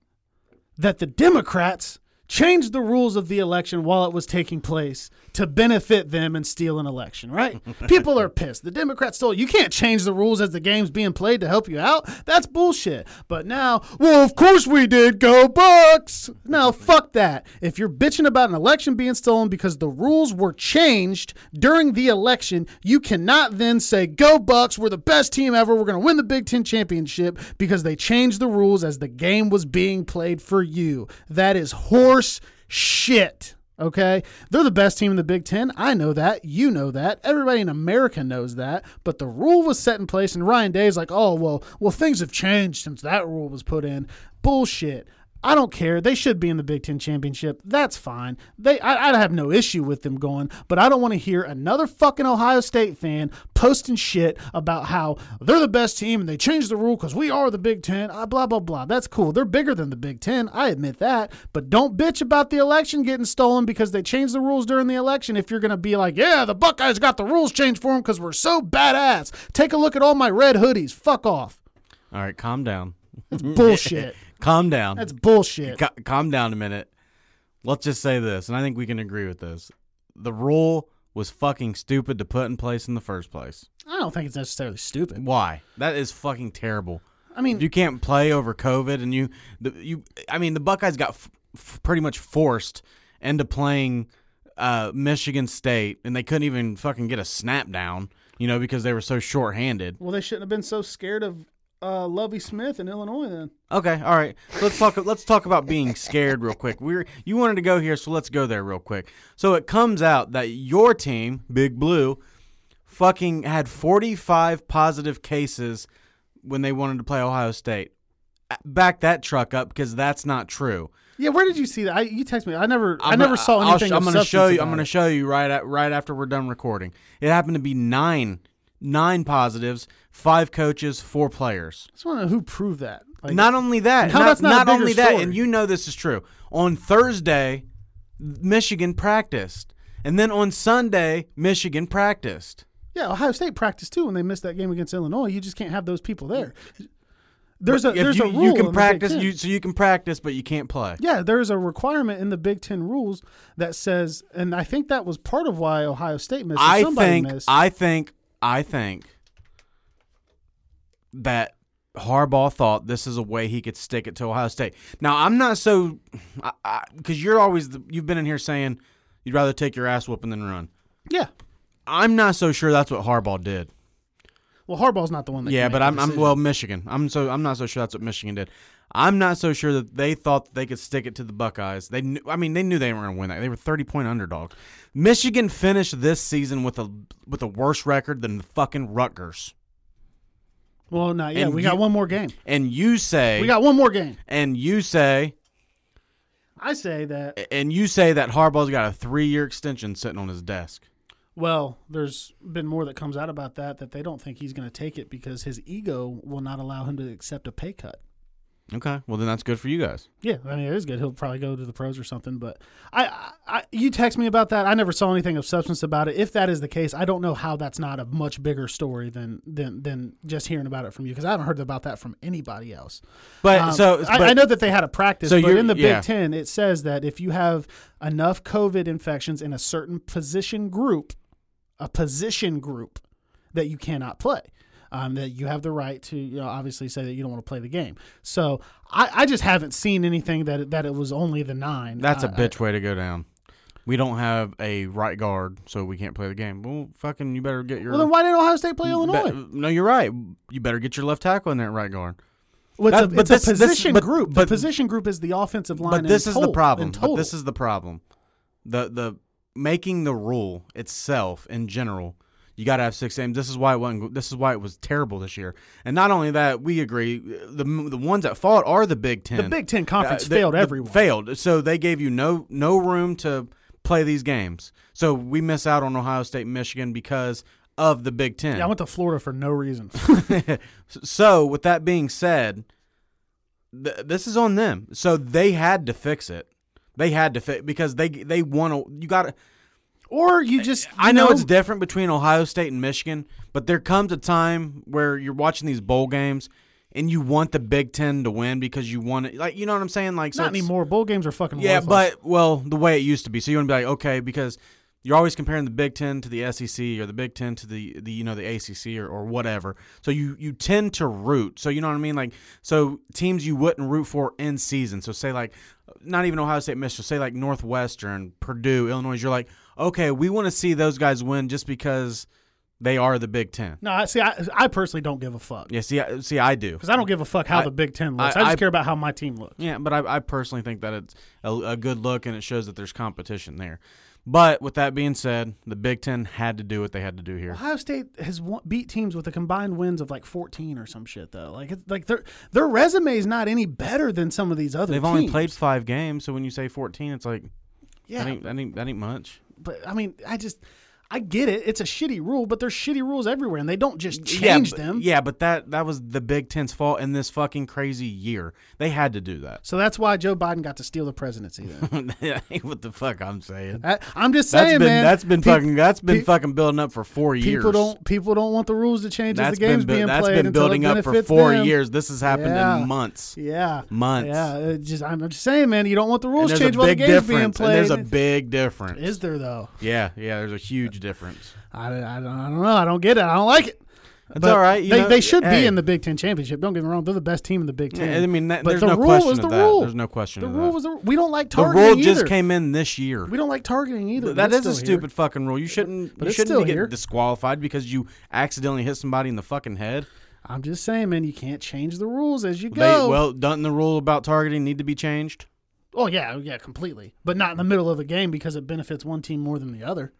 that the Democrats changed the rules of the election while it was taking place to benefit them and steal an election, right? People are pissed. The Democrats stole. You can't change the rules as the game's being played to help you out. That's bullshit. But now, well, of course we did. Go Bucks. No, fuck that. If you're bitching about an election being stolen because the rules were changed during the election, you cannot then say, Go Bucks, we're the best team ever. We're going to win the Big Ten championship because they changed the rules as the game was being played for you. That is horse shit. Okay? They're the best team in the Big Ten. I know that. You know that. Everybody in America knows that. But the rule was set in place, and Ryan Day is like, oh, well, well, things have changed since that rule was put in. Bullshit. I don't care. They should be in the Big Ten championship. That's fine. They, I, I have no issue with them going, but I don't want to hear another fucking Ohio State fan posting shit about how they're the best team and they changed the rule because we are the Big Ten. Uh, blah blah blah. That's cool. They're bigger than the Big Ten. I admit that, but don't bitch about the election getting stolen because they changed the rules during the election. If you're gonna be like, yeah, the Buckeyes got the rules changed for them because we're so badass. Take a look at all my red hoodies. Fuck off. All right, calm down. It's bullshit. calm down. That's bullshit. Ca- calm down a minute. Let's just say this, and I think we can agree with this. The rule was fucking stupid to put in place in the first place. I don't think it's necessarily stupid. Why? That is fucking terrible. I mean, You can't play over COVID, and you, the, you. I mean, the Buckeyes got f- f- pretty much forced into playing uh, Michigan State, and they couldn't even fucking get a snap down, you know, because they were so short-handed. well, they shouldn't have been so scared of uh, Lovie Smith in Illinois then. Okay, all right. Let's talk. Let's talk about being scared real quick. We're you wanted to go here, so let's go there real quick. So it comes out that your team, Big Blue, fucking had forty-five positive cases when they wanted to play Ohio State. Back that truck up because that's not true. Yeah, where did you see that? I, you text me. I never, i I'm never gonna- saw anything. sh- I'm going to show you. I'm gonna show you right at, right after we're done recording. It happened to be nine nine positives, five coaches, four players. I just want to know who proved that. Like, not only that, how not, not bigger only that, and you know this is true. On Thursday, Michigan practiced, and then on Sunday, Michigan practiced. yeah, Ohio State practiced too when they missed that game against Illinois. You just can't have those people there. There's a there's you, a rule you can practice, you so you can practice, but you can't play. Yeah, there's a requirement in the Big Ten rules that says, and I think that was part of why Ohio State missed. I think, missed. I think, I think that Harbaugh thought this is a way he could stick it to Ohio State. Now, I'm not so because you're always the, you've been in here saying you'd rather take your ass whooping than run. yeah. I'm not so sure that's what Harbaugh did. Well, Harbaugh's not the one that. Yeah, but I'm, I'm well Michigan. I'm so I'm not so sure that's what Michigan did. I'm not so sure that they thought that they could stick it to the Buckeyes. They knew, I mean they knew they weren't going to win that. They were 30 point underdogs. Michigan finished this season with a with a worse record than the fucking Rutgers. Well, not yet. and We you- got one more game. And you say We got one more game. and you say I say that. and you say that Harbaugh's got a 3-year extension sitting on his desk. Well, there's been more that comes out about that that they don't think he's going to take it because his ego will not allow him to accept a pay cut. Okay. Well, then that's good for you guys. Yeah, I mean it is good. He'll probably go to the pros or something. But I, I, I, you text me about that. I never saw anything of substance about it. If that is the case, I don't know how that's not a much bigger story than than than just hearing about it from you because I haven't heard about that from anybody else. But Um, so I, but- I know that they had a practice, So but you're- in the yeah. Big Ten, it says that if you have enough COVID infections in a certain position group, a position group, that you cannot play. Um, that you have the right to, you know, obviously say that you don't want to play the game. So I, I just haven't seen anything that it- that it was only the nine. That's a bitch way to go down. We don't have a right guard, so we can't play the game. Well, fucking, you better get your. Well, then why didn't Ohio State play Be- Illinois? no, you're right. You better get your left tackle in there at right guard. Well, it's That- a, but it's this- a this- position but- group. but- the position group is the offensive line. But this is the problem. But this is the problem. The the making the rule itself in general. You got to have six games. This is why it wasn't. This is why it was terrible this year. And not only that, we agree. The the ones that fought are the Big Ten. the Big Ten conference Uh, they- failed everyone. Failed. So they gave you no no room to play these games. So we miss out on Ohio State, Michigan because of the Big Ten. Yeah, I went to Florida for no reason. so with that being said, th- this is on them. So they had to fix it. They had to fix because they they want to. You got to. Or you just I you know, it's different between Ohio State and Michigan, but there comes a time where you're watching these bowl games and you want the Big Ten to win because you want it. Like you know what I'm saying? Like so not anymore. Bowl games are fucking Yeah, worthless. but well, the way it used to be. So you want to be like, okay, because you're always comparing the Big Ten to the SEC or the Big Ten to the, the you know the ACC or, or whatever. So you you tend to root. So you know what I mean? Like so teams you wouldn't root for in season. So say like not even Ohio State, Michigan. Say like Northwestern, Purdue, Illinois. You're like, okay, we want to see those guys win just because they are the Big Ten. no, I see. I, I personally don't give a fuck Yeah, see, I, see, I do. because I don't give a fuck how I- the Big Ten looks. I, I- just care about how my team looks. Yeah, but I, I personally think that it's a, a good look and it shows that there's competition there. But with that being said, the Big Ten had to do what they had to do here. Ohio State has won, beat teams with a combined wins of like 14 or some shit though. Like it's like their their resume is not any better than some of these other. They've teams. only played five games, so when you say fourteen, it's like Yeah, that ain't that ain't, that ain't much. But I mean, I just I get it. It's a shitty rule, but there's shitty rules everywhere, and they don't just yeah, change but- them. Yeah, but that that was the Big Ten's fault in this fucking crazy year. They had to do that. So that's why Joe Biden got to steal the presidency. Then what the fuck I'm saying. I, I'm just That's saying, been man. that's been pe- fucking that's been pe- fucking building up for four years. People don't people don't want the rules to change That's as the game's been bu- being that's played been building up for four them. years. This has happened Yeah. in months. Yeah, Months. Yeah, it just I'm, I'm just saying, man. You don't want the rules changed while the game's being played. there's a big difference. Is there though? yeah, yeah. There's a huge difference. I, I, don't, I don't know. I don't get it. I don't like it. It's But all right. you They, know, they should hey. be in the Big Ten championship. Don't get me wrong. They're the best team in the Big Ten. Yeah, I mean, that, But there's the no rule question was of the that. rule. There's no question the rule that. was the we don't like targeting. the rule either. just came in this year. We don't like targeting either. That's a still here. stupid fucking rule. You shouldn't. But you shouldn't still be getting disqualified because you accidentally hit somebody in the fucking head. I'm just saying, man. You can't change the rules as you They, go. well, doesn't the rule about targeting need to be changed? oh yeah, yeah, completely. But not in the middle of the game because it benefits one team more than the other.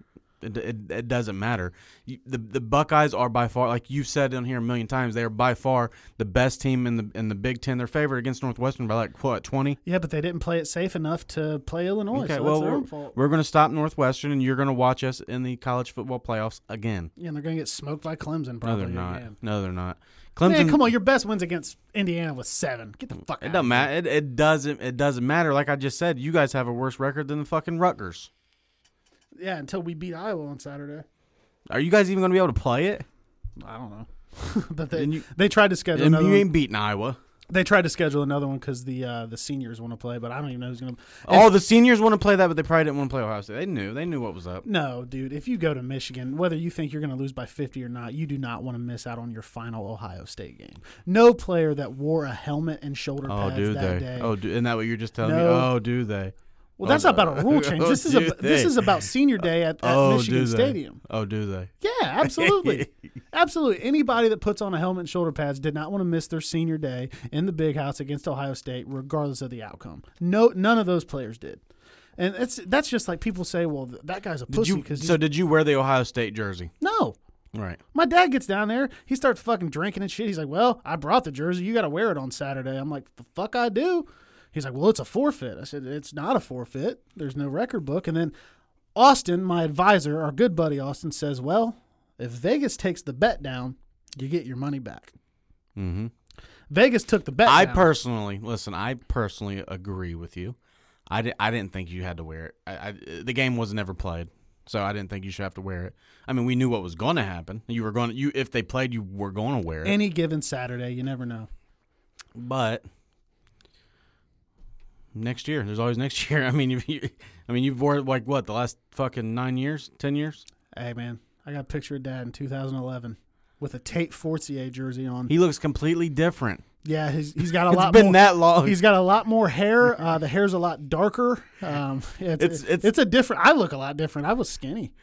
It, it, it doesn't matter. You, the the Buckeyes are by far, like you've said on here a million times, they are by far the best team in the in the Big Ten. They're favored against Northwestern by like what twenty. Yeah, but they didn't play it safe enough to play Illinois. Okay, so well we're, fault. we're going to stop Northwestern, and you're going to watch us in the college football playoffs again. Yeah, and they're gonna get smoked by Clemson. No, Probably they're not. again. No, they're not. Clemson. Man, come on, your best wins against Indiana was seven. Get the fuck out. It doesn't matter. It, it doesn't. It doesn't matter. Like I just said, you guys have a worse record than the fucking Rutgers. Yeah, until we beat Iowa on Saturday. Are you guys even going to be able to play it? I don't know, but they you- they tried to schedule And another. you one. ain't beating Iowa. They tried to schedule another one because the uh, the seniors want to play, but I don't even know who's gonna. Oh, the seniors want to play that, but they probably didn't want to play Ohio State. They knew. They knew what was up. No, dude. If you go to Michigan, whether you think you're going to lose by 50 or not, you do not want to miss out on your final Ohio State game. No player that wore a helmet and shoulder Oh, pads do that they? day. Oh, do, isn't that what you're just telling me? Oh, do they? Well, that's oh, not about a rule change. oh, This is a, this is about senior day at, at oh, Michigan? Stadium. Oh, do they? Yeah, absolutely. absolutely. Anybody that puts on a helmet and shoulder pads did not want to miss their senior day in the big house against Ohio State, regardless of the outcome. No, none of those players did. And it's that's just like people say, well, that guy's a Did pussy you? So did you wear the Ohio State jersey? no. Right. My dad gets down there. He starts fucking drinking and shit. He's like, "Well, I brought the jersey. You got to wear it on Saturday." I'm like, "The fuck I do." He's like, "Well, it's a forfeit." I said, "It's not a forfeit. There's no record book." And then Austin, my advisor, our good buddy Austin, says, "Well, if Vegas takes the bet down, you get your money back." Mm-hmm. Vegas took the bet. I down. personally listen. I personally agree with you. I, di- I didn't think you had to wear it. I, I, the game was never played, so I didn't think you should have to wear it. I mean, we knew what was going to happen. You were going to you if they played, you were going to wear it. any given Saturday. You never know. but next year, there's always next year. I mean, if you, I mean, you've worn like what the last fucking nine years, ten years. Hey man, I got a picture of Dad in 2011 with a Tate Forcier jersey on. He looks completely different. yeah, he's, he's got a It's lot been more. that long. He's got a lot more hair. Uh, the hair's a lot darker. Um, it's, It's- it's, it's- a different. I look a lot different. I was skinny.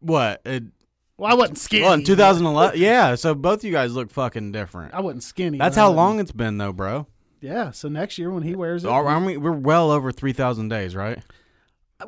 what? It, Well, I wasn't skinny. well, in 2011, yeah. So both you guys look fucking different. I wasn't skinny. That's how long it's been, though, bro. Yeah. So next year when he wears it, Are, are we, we're well over three thousand days, right?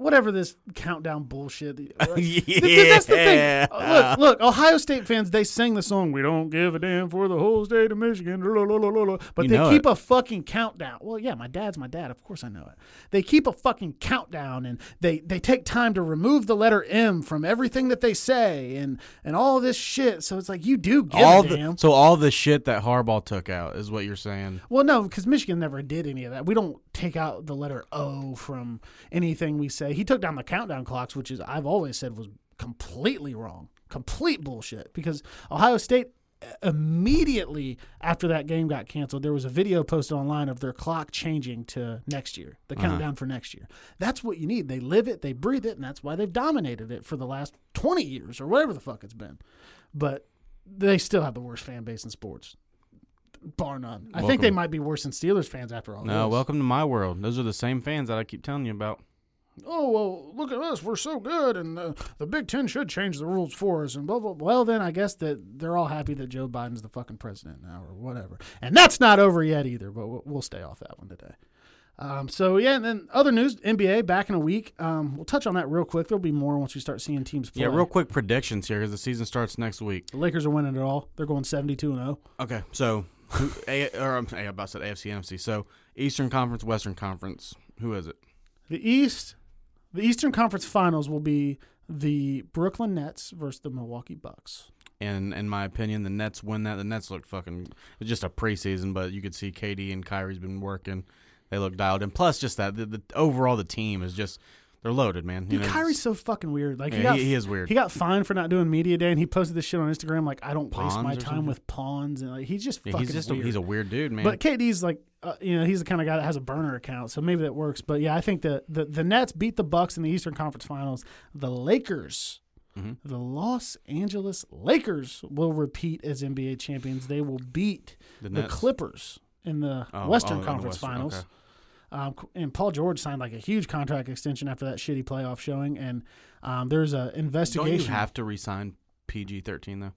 Whatever this countdown bullshit. Yeah. th- th- That's the thing. Uh, Look, look, Ohio State fans, they sing the song, We Don't Give a Damn for the Whole State of Michigan. la, la, la, la, la," But You they keep it. a fucking countdown. Well, yeah, my dad's my dad. Of course I know it. They keep a fucking countdown and they, they take time to remove the letter M from everything that they say and, and all this shit. So it's like, you do give all a the damn. so all the shit that Harbaugh took out is what you're saying. Well, no, because Michigan never did any of that. We don't take out the letter O from anything we say. He took down the countdown clocks, which is I've always said was completely wrong, complete bullshit. Because Ohio State uh, immediately after that game got canceled, there was a video posted online of their clock changing to next year, the countdown for next year. That's what you need. They live it, they breathe it, and that's why they've dominated it for the last twenty years or whatever the fuck it's been. But they still have the worst fan base in sports bar none. I think they might be worse than Steelers fans after all. No, this. welcome to my world. Those are the same fans that I keep telling you about. Oh well, look at us. We're so good, and uh, the Big Ten should change the rules for us. And blah blah. Well, then I guess that they're all happy that Joe Biden's the fucking president now, or whatever. And that's not over yet either. But we'll, stay off that one today. Um, so yeah, and then other news: NBA back in a week. Um, we'll touch on that real quick. There'll be more once we start seeing teams play. Yeah, real quick predictions here because the season starts next week. The Lakers are winning it all. They're going seventy-two and oh. zero. Okay, so who, A, or I'm, I'm about to say AFC, NFC. So Eastern Conference, Western Conference. Who is it? The East, the Eastern Conference Finals will be the Brooklyn Nets versus the Milwaukee Bucks. And in my opinion, the Nets win that. The Nets look fucking. Just a preseason, but you could see KD and Kyrie's been working. They look dialed in. Plus, just that the, the overall the team is just they're loaded, man. You Dude, know, Kyrie's so fucking weird. Like he, got, he- is weird. He got fined for not doing media day, and he posted this shit on Instagram. Like, I don't waste my time something? with pawns, and like he's just yeah, fucking he's just weird. a, he's a weird dude, man. But KD's like, uh, you know, he's the kind of guy that has a burner account, so maybe that works. But yeah, I think the the, the Nets beat the Bucks in the Eastern Conference Finals. The Lakers, Mhm. the Los Angeles Lakers, will repeat as NBA champions. They will beat the the Clippers in the Oh, Western oh, in the Conference Finals. okay. Um, and Paul George signed like a huge contract extension after that shitty playoff showing. And um, there's a Don't investigation. you have to resign PG thirteen though?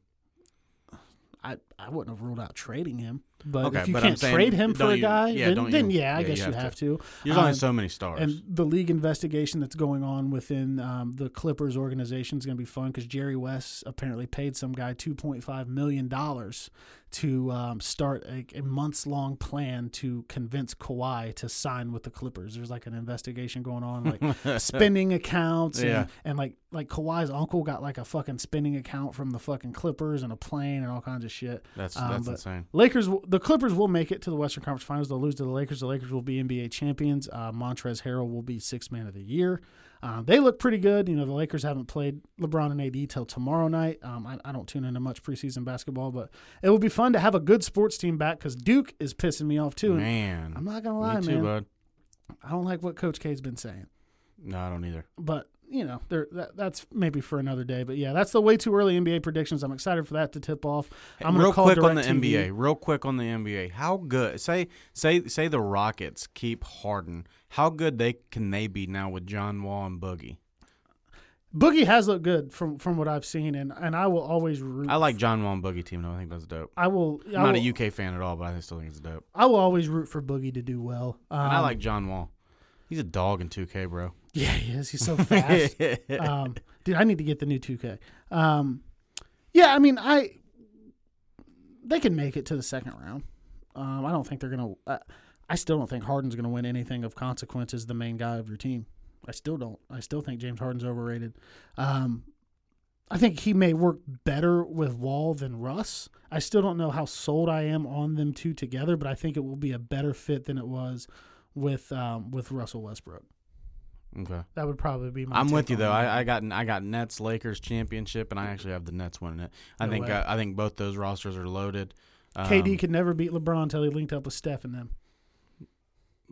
I, I wouldn't have ruled out trading him, but Okay, if you but can't saying, trade him for don't a you- guy, yeah, then, don't then you- yeah, I yeah, guess you you have have to. There's only Um, so many stars. And the league investigation that's going on within um, the Clippers organization is going to be fun because Jerry West apparently paid some guy two point five million dollars to um, start a, a months long plan to convince Kawhi to sign with the Clippers. There's like an investigation going on, like spending accounts, and, and like like Kawhi's uncle got like a fucking spending account from the fucking Clippers and a plane and all kinds of shit. That's um, that's insane. Lakers, the Clippers will make it to the Western Conference Finals. They'll lose to the Lakers. The Lakers will be NBA champions. Uh, Montrez Harrell will be Sixth Man of the Year. Um, they look pretty good. You know, the Lakers haven't played LeBron and AD till tomorrow night. Um, I, I don't tune into much preseason basketball, but it will be fun to have a good sports team back because Duke is pissing me off too. Man, I'm not gonna lie, me too, man. bud. I don't like what Coach K's been saying, No, I don't either. but. You know, there that, that's maybe for another day, but yeah, that's the way too early NBA predictions. I'm excited for that to tip off. I'm gonna real call quick on the DirecTV. NBA. Real quick on the NBA. How good? Say say say the Rockets keep Harden. How good they can they be now with John Wall and Boogie? Boogie has looked good from from what I've seen, and, and I will always root. I like John Wall and Boogie team though. I think that's dope. I will. I I'm not will, a UK fan at all, but I still think it's dope. I will always root for Boogie to do well. Um, And I like John Wall. He's a dog in 2K, bro. Yeah, he is. He's so fast. um, dude, I need to get the new 2K. Um, yeah, I mean, I they can make it to the second round. Um, I don't think they're gonna. I, I still don't think Harden's gonna win anything of consequence as the main guy of your team. I still don't. I still think James Harden's overrated. Um, I think he may work better with Wall than Russ. I still don't know how sold I am on them two together, but I think it will be a better fit than it was with um, with Russell Westbrook. Okay. That would probably be my. I'm with you though. that. I, I got I got Nets Lakers championship, and I actually have the Nets winning it. I No think uh, I think both those rosters are loaded. Um, KD could never beat LeBron until he linked up with Steph and them.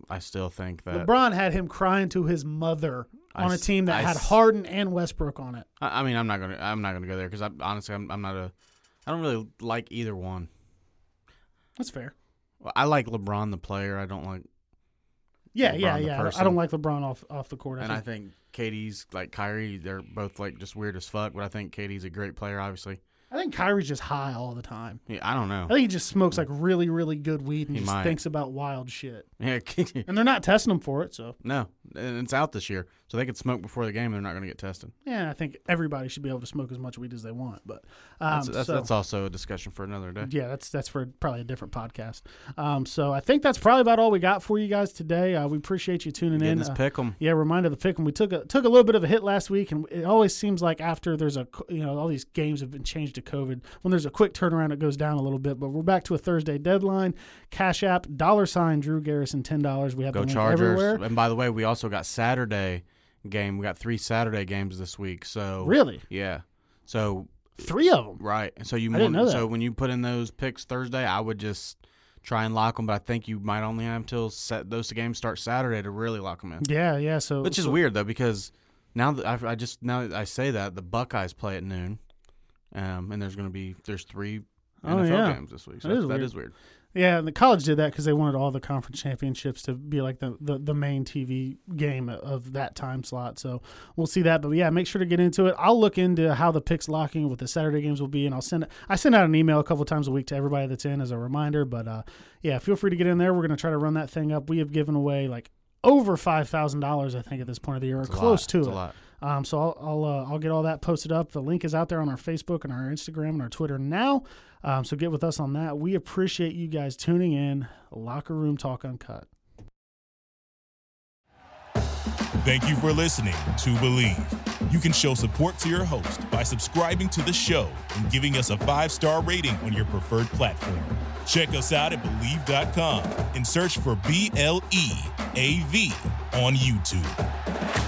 I still think that. LeBron had him crying to his mother on a s- team that I had Harden and Westbrook on it. I, I mean, I'm not gonna I'm not gonna go there because I honestly I'm, I'm not a I don't really like either one. That's fair. I like LeBron the player. I don't like, Yeah, LeBron yeah, yeah. I don't- like LeBron off off the court. I and I think, KD's like Kyrie. They're both like just weird as fuck. But I think KD's a great player. Obviously, I think Kyrie's just high all the time. yeah, I don't know. I think he just smokes like really, really good weed and He just might. thinks about wild shit. Yeah, And they're not testing him for it, so no, and it's out this year, so they could smoke before the game. They're not going to get tested. yeah, I think everybody should be able to smoke as much weed as they want. But um, That's, that's, so- that's also a discussion for another day. Yeah, that's that's for probably a different podcast. Um, so I think that's probably about all we got for you guys today. Uh, we appreciate you tuning Getting in. this Uh, pick 'em. yeah, reminder the pick, 'em. We took a took a little bit of a hit last week, and it always seems like after there's a you know all these games have been changed to COVID. When there's a quick turnaround, it goes down a little bit. But we're back to a Thursday deadline. Cash App dollar sign Drew Garrison ten dollars. We have Go the Chargers. everywhere. And by the way, we also got Saturday game. We got three Saturday games this week. So Really, yeah. So three of them. right. So you I didn't know so when you put in those picks Thursday, I would just try and lock them. But I think you might only have until set, those games start Saturday to really lock them in. Yeah, yeah. So Which is so- weird though because now that I, I just now that I say that the Buckeyes play at noon, um, and there's going to be there's three NFL yeah. games this week. So That is that weird. is weird. Yeah, and the college did that because they wanted all the conference championships to be like the, the, the main TV game of that time slot. So we'll see that. But yeah, make sure to get into it. I'll look into how the picks locking with the Saturday games will be, and I'll send it. I send out an email a couple times a week to everybody that's in as a reminder. But uh, yeah, feel free to get in there. We're gonna try to run that thing up. We have given away like over five thousand dollars, I think, at this point of the year, or It's close to It's it. Um, so I'll I'll, uh, I'll get all that posted up. The link is out there on our Facebook and our Instagram and our Twitter now. Um, so get with us on that. We appreciate you guys tuning in. Locker Room Talk Uncut. Thank you for listening to Bleav. You can show support to your host by subscribing to the show and giving us a five star rating on your preferred platform. Check us out at Bleav.com and search for B L E A V on YouTube.